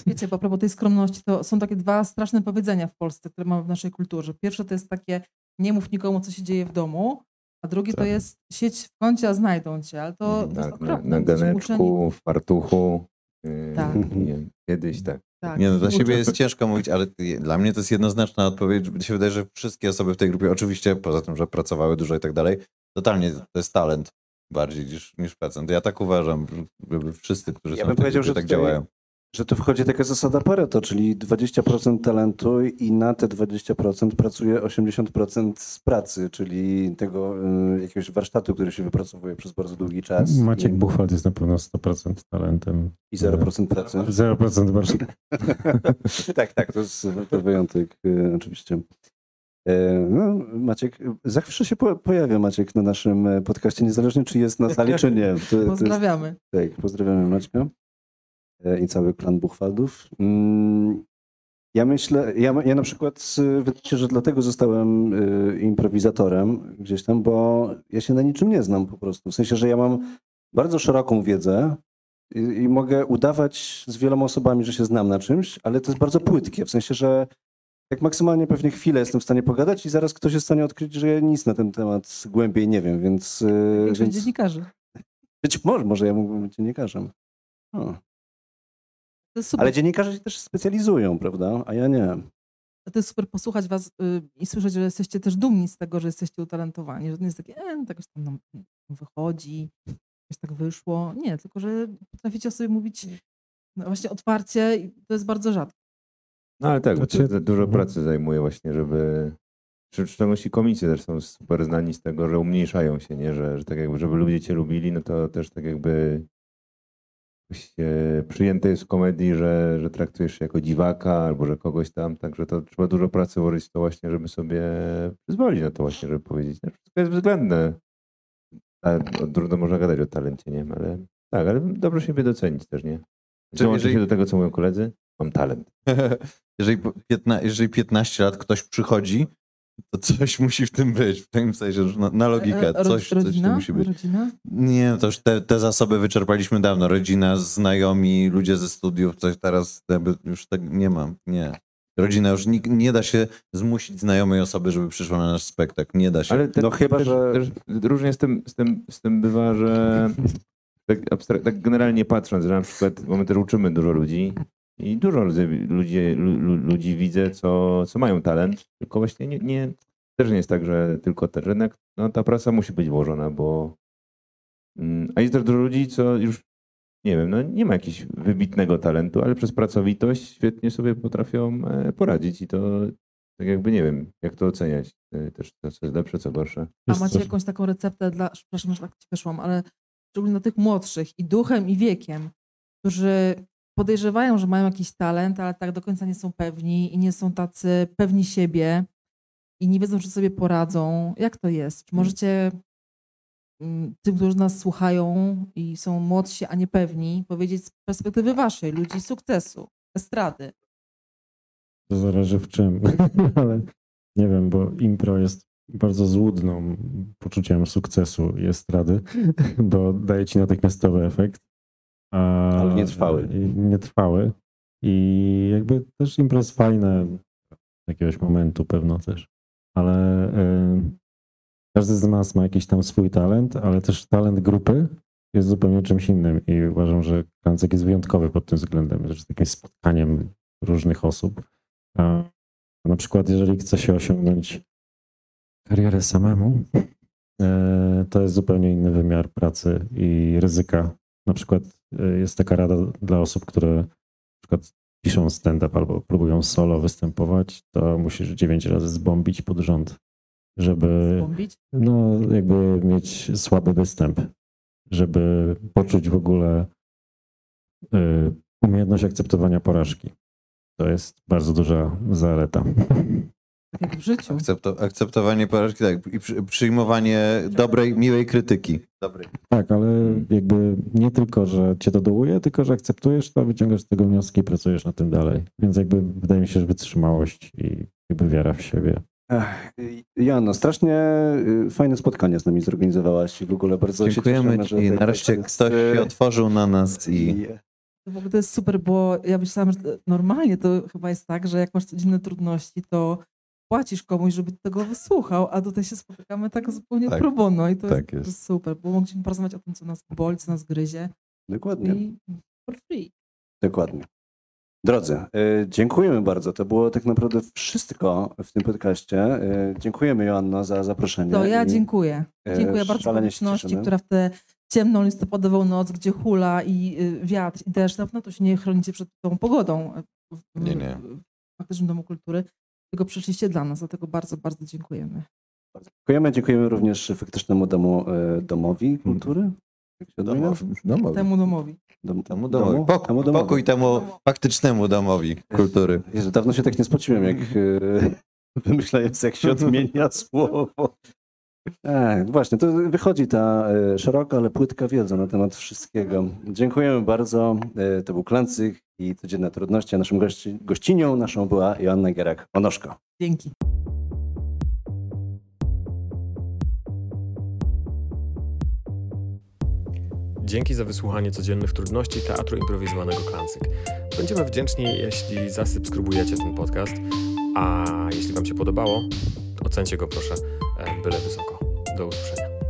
Wiecie, bo a propos tej skromności, to są takie dwa straszne powiedzenia w Polsce, które mamy w naszej kulturze. Pierwsze to jest takie, nie mów nikomu, co się dzieje w domu, a drugie to Tak. jest sieć w kącie, a znajdą cię, ale to, to tak, na, okropne. na uczeni- ganeczku, w fartuchu. Yy, Tak. nie, kiedyś tak. Tak, Nie, no, dla siebie jest ciężko mówić, ale dla mnie to jest jednoznaczna odpowiedź. Mi się wydaje, że wszystkie osoby w tej grupie, oczywiście poza tym, że pracowały dużo i tak dalej, totalnie to jest talent bardziej niż, niż procent. Ja tak uważam, żeby wszyscy, którzy Ja są bym w tej powiedział, grupie, że tak tutaj- działają. Że tu wchodzi taka zasada Pareto, czyli 20% talentu i na te 20% pracuje 80% z pracy, czyli tego y, jakiegoś warsztatu, który się wypracowuje przez bardzo długi czas. Maciek i, Buchwald jest na pewno 100% talentem. I 0% pracy. 0% warsztat. tak, tak, to jest to wyjątek y, oczywiście. E, No, Maciek, zawsze się po, pojawia Maciek na naszym e, podcaście, niezależnie czy jest na sali, czy nie. To, to jest, Pozdrawiamy. tak, pozdrawiamy Maćka e, i cały klan Buchwaldów. Mm, Ja myślę, ja, ja na przykład wydaje się, że dlatego zostałem improwizatorem gdzieś tam, bo ja się na niczym nie znam po prostu. W sensie, że ja mam bardzo szeroką wiedzę i mogę udawać z wieloma osobami, że się znam na czymś, ale to jest bardzo płytkie. W sensie, że tak maksymalnie pewnie chwilę jestem w stanie pogadać i zaraz ktoś jest w stanie odkryć, że ja nic na ten temat głębiej nie wiem, więc... y, Większość więc... dziennikarzy. Być może, może ja mógłbym być dziennikarzem. O. To jest super. Ale dziennikarze się też specjalizują, prawda? A ja nie. To jest super posłuchać was y, i słyszeć, że jesteście też dumni z tego, że jesteście utalentowani. Że to nie jest takie, e, no, tak jakoś tam nam wychodzi, jakoś tak wyszło. Nie, tylko że potraficie o sobie mówić no, właśnie otwarcie i to jest bardzo rzadko. No ale tak, To to, to dużo Mhm. pracy zajmuje właśnie, żeby... W szczególności komicy też są super znani z tego, że umniejszają się, nie? Że, że tak jakby, żeby ludzie cię lubili, no to też tak jakby przyjęte jest w komedii, że, że traktujesz się jako dziwaka albo że kogoś tam, także to trzeba dużo pracy włożyć w to właśnie, żeby sobie przyzwolić na to właśnie, żeby powiedzieć, że wszystko jest względne. A, no, trudno można gadać o talencie, nie? Ale tak, ale dobrze siebie docenić też, nie? Dołączę jeżeli- się do tego, co mówią koledzy, mam talent. jeżeli, po- piętna, jeżeli 15 lat ktoś przychodzi, to coś musi w tym być. W tym sensie, że na, na logikę. E, ro- Coś, coś w tym musi być. Rodzina? Nie, to już te, te zasoby wyczerpaliśmy dawno. Rodzina, znajomi, ludzie ze studiów, coś teraz już tak nie mam. Nie. rodzina. Już nie, nie da się zmusić znajomej osoby, żeby przyszła na nasz spektakl. Nie da się. Ale te, No chyba, też, że- też różnie z tym, z, tym, z tym bywa, że tak, tak generalnie patrząc, że na przykład, bo my też uczymy dużo ludzi i dużo ludzi, ludzi, lu- lu- ludzi widzę, co, co mają talent, tylko właśnie nie, nie, też nie jest tak, że tylko ten rynek, no ta praca musi być włożona, bo mm, a jest też dużo ludzi, co już nie wiem, no nie ma jakiegoś wybitnego talentu, ale przez pracowitość świetnie sobie potrafią e, poradzić i to tak jakby nie wiem, jak to oceniać e, też, to, co jest lepsze, co gorsze. A macie jakąś taką receptę dla, przepraszam, że tak ci weszłam, ale szczególnie dla tych młodszych i duchem i wiekiem, którzy podejrzewają, że mają jakiś talent, ale tak do końca nie są pewni i nie są tacy pewni siebie i nie wiedzą, czy sobie poradzą. Jak to jest? Czy możecie mm, tym, którzy nas słuchają i są młodsi, a niepewni, powiedzieć z perspektywy waszej, ludzi sukcesu, estrady? To zależy w czym, ale nie wiem, bo impro jest bardzo złudną poczuciem sukcesu i estrady, bo daje ci natychmiastowy efekt. Ale nietrwały. i Nietrwały. I jakby też impro jest fajne jakiegoś momentu pewno też, ale y, każdy z nas ma jakiś tam swój talent, ale też talent grupy jest zupełnie czymś innym i uważam, że Klancek jest wyjątkowy pod tym względem, że jest takim spotkaniem różnych osób. A na przykład, jeżeli chce się osiągnąć karierę samemu, e, to jest zupełnie inny wymiar pracy i ryzyka. Na przykład e, jest taka rada dla osób, które na przykład piszą stand-up albo próbują solo występować, to musisz dziewięć razy zbombić pod rząd, żeby Zbombić? no, jakby mieć słaby występ, żeby poczuć w ogóle y, umiejętność akceptowania porażki. To jest bardzo duża zaleta. Tak jak w życiu. Akcepto, akceptowanie porażki, tak, i przy, przyjmowanie dobrej, miłej krytyki. Dobrej. Tak, ale jakby nie tylko, że cię to dołuje, tylko, że akceptujesz to, wyciągasz z tego wnioski i pracujesz na tym dalej. Więc jakby wydaje mi się, że wytrzymałość i jakby wiara w siebie. Ech, Joanno, strasznie y, fajne spotkanie z nami zorganizowałaś i w ogóle bardzo Dziękujemy się cieszymy, ci. że Nareszcie tak ktoś jest, się otworzył na nas i i- W ogóle to jest super, bo ja myślałam, że normalnie to chyba jest tak, że jak masz codzienne trudności, to płacisz komuś, żeby tego wysłuchał, a tutaj się spotykamy tak zupełnie Tak. pro bono i to Tak jest, to jest. jest super, bo mogliśmy porozmawiać o tym, co nas boli, co nas gryzie Dokładnie. i for free. Dokładnie. Drodzy, y, dziękujemy bardzo. To było tak naprawdę wszystko w tym podcaście. Y, Dziękujemy Joanno za zaproszenie. To ja dziękuję. e, Dziękuję bardzo publiczności, która w tę ciemną listopadową noc, gdzie hula i y, wiatr i deszcz, na pewno to się nie chronicie przed tą pogodą w, w, Nie, nie. w faktycznym Domu Kultury, tylko przyszliście dla nas, dlatego bardzo, bardzo dziękujemy. Dziękujemy, dziękujemy również faktycznemu domu, y, domowi kultury. Się odmienia? domowi. domowi. Temu domowi. Dom, Temu domowi. Pokój, temu domowi. pokój temu faktycznemu domowi kultury. Jezu, dawno się tak nie spociłem, jak y, wymyślając, jak się odmienia słowo. E, właśnie, to wychodzi ta e, szeroka, ale płytka wiedza na temat wszystkiego. Dziękujemy bardzo. E, to był Klancyk i Codzienne Trudności, a naszym gości, gościnią naszą była Joanna Gierak-Onoszko. Dzięki. Dzięki za wysłuchanie codziennych trudności Teatru Improwizowanego Klancyk. Będziemy wdzięczni, jeśli zasubskrybujecie ten podcast, a jeśli Wam się podobało, ocencie go proszę e, byle wysoko. Do usłyszenia.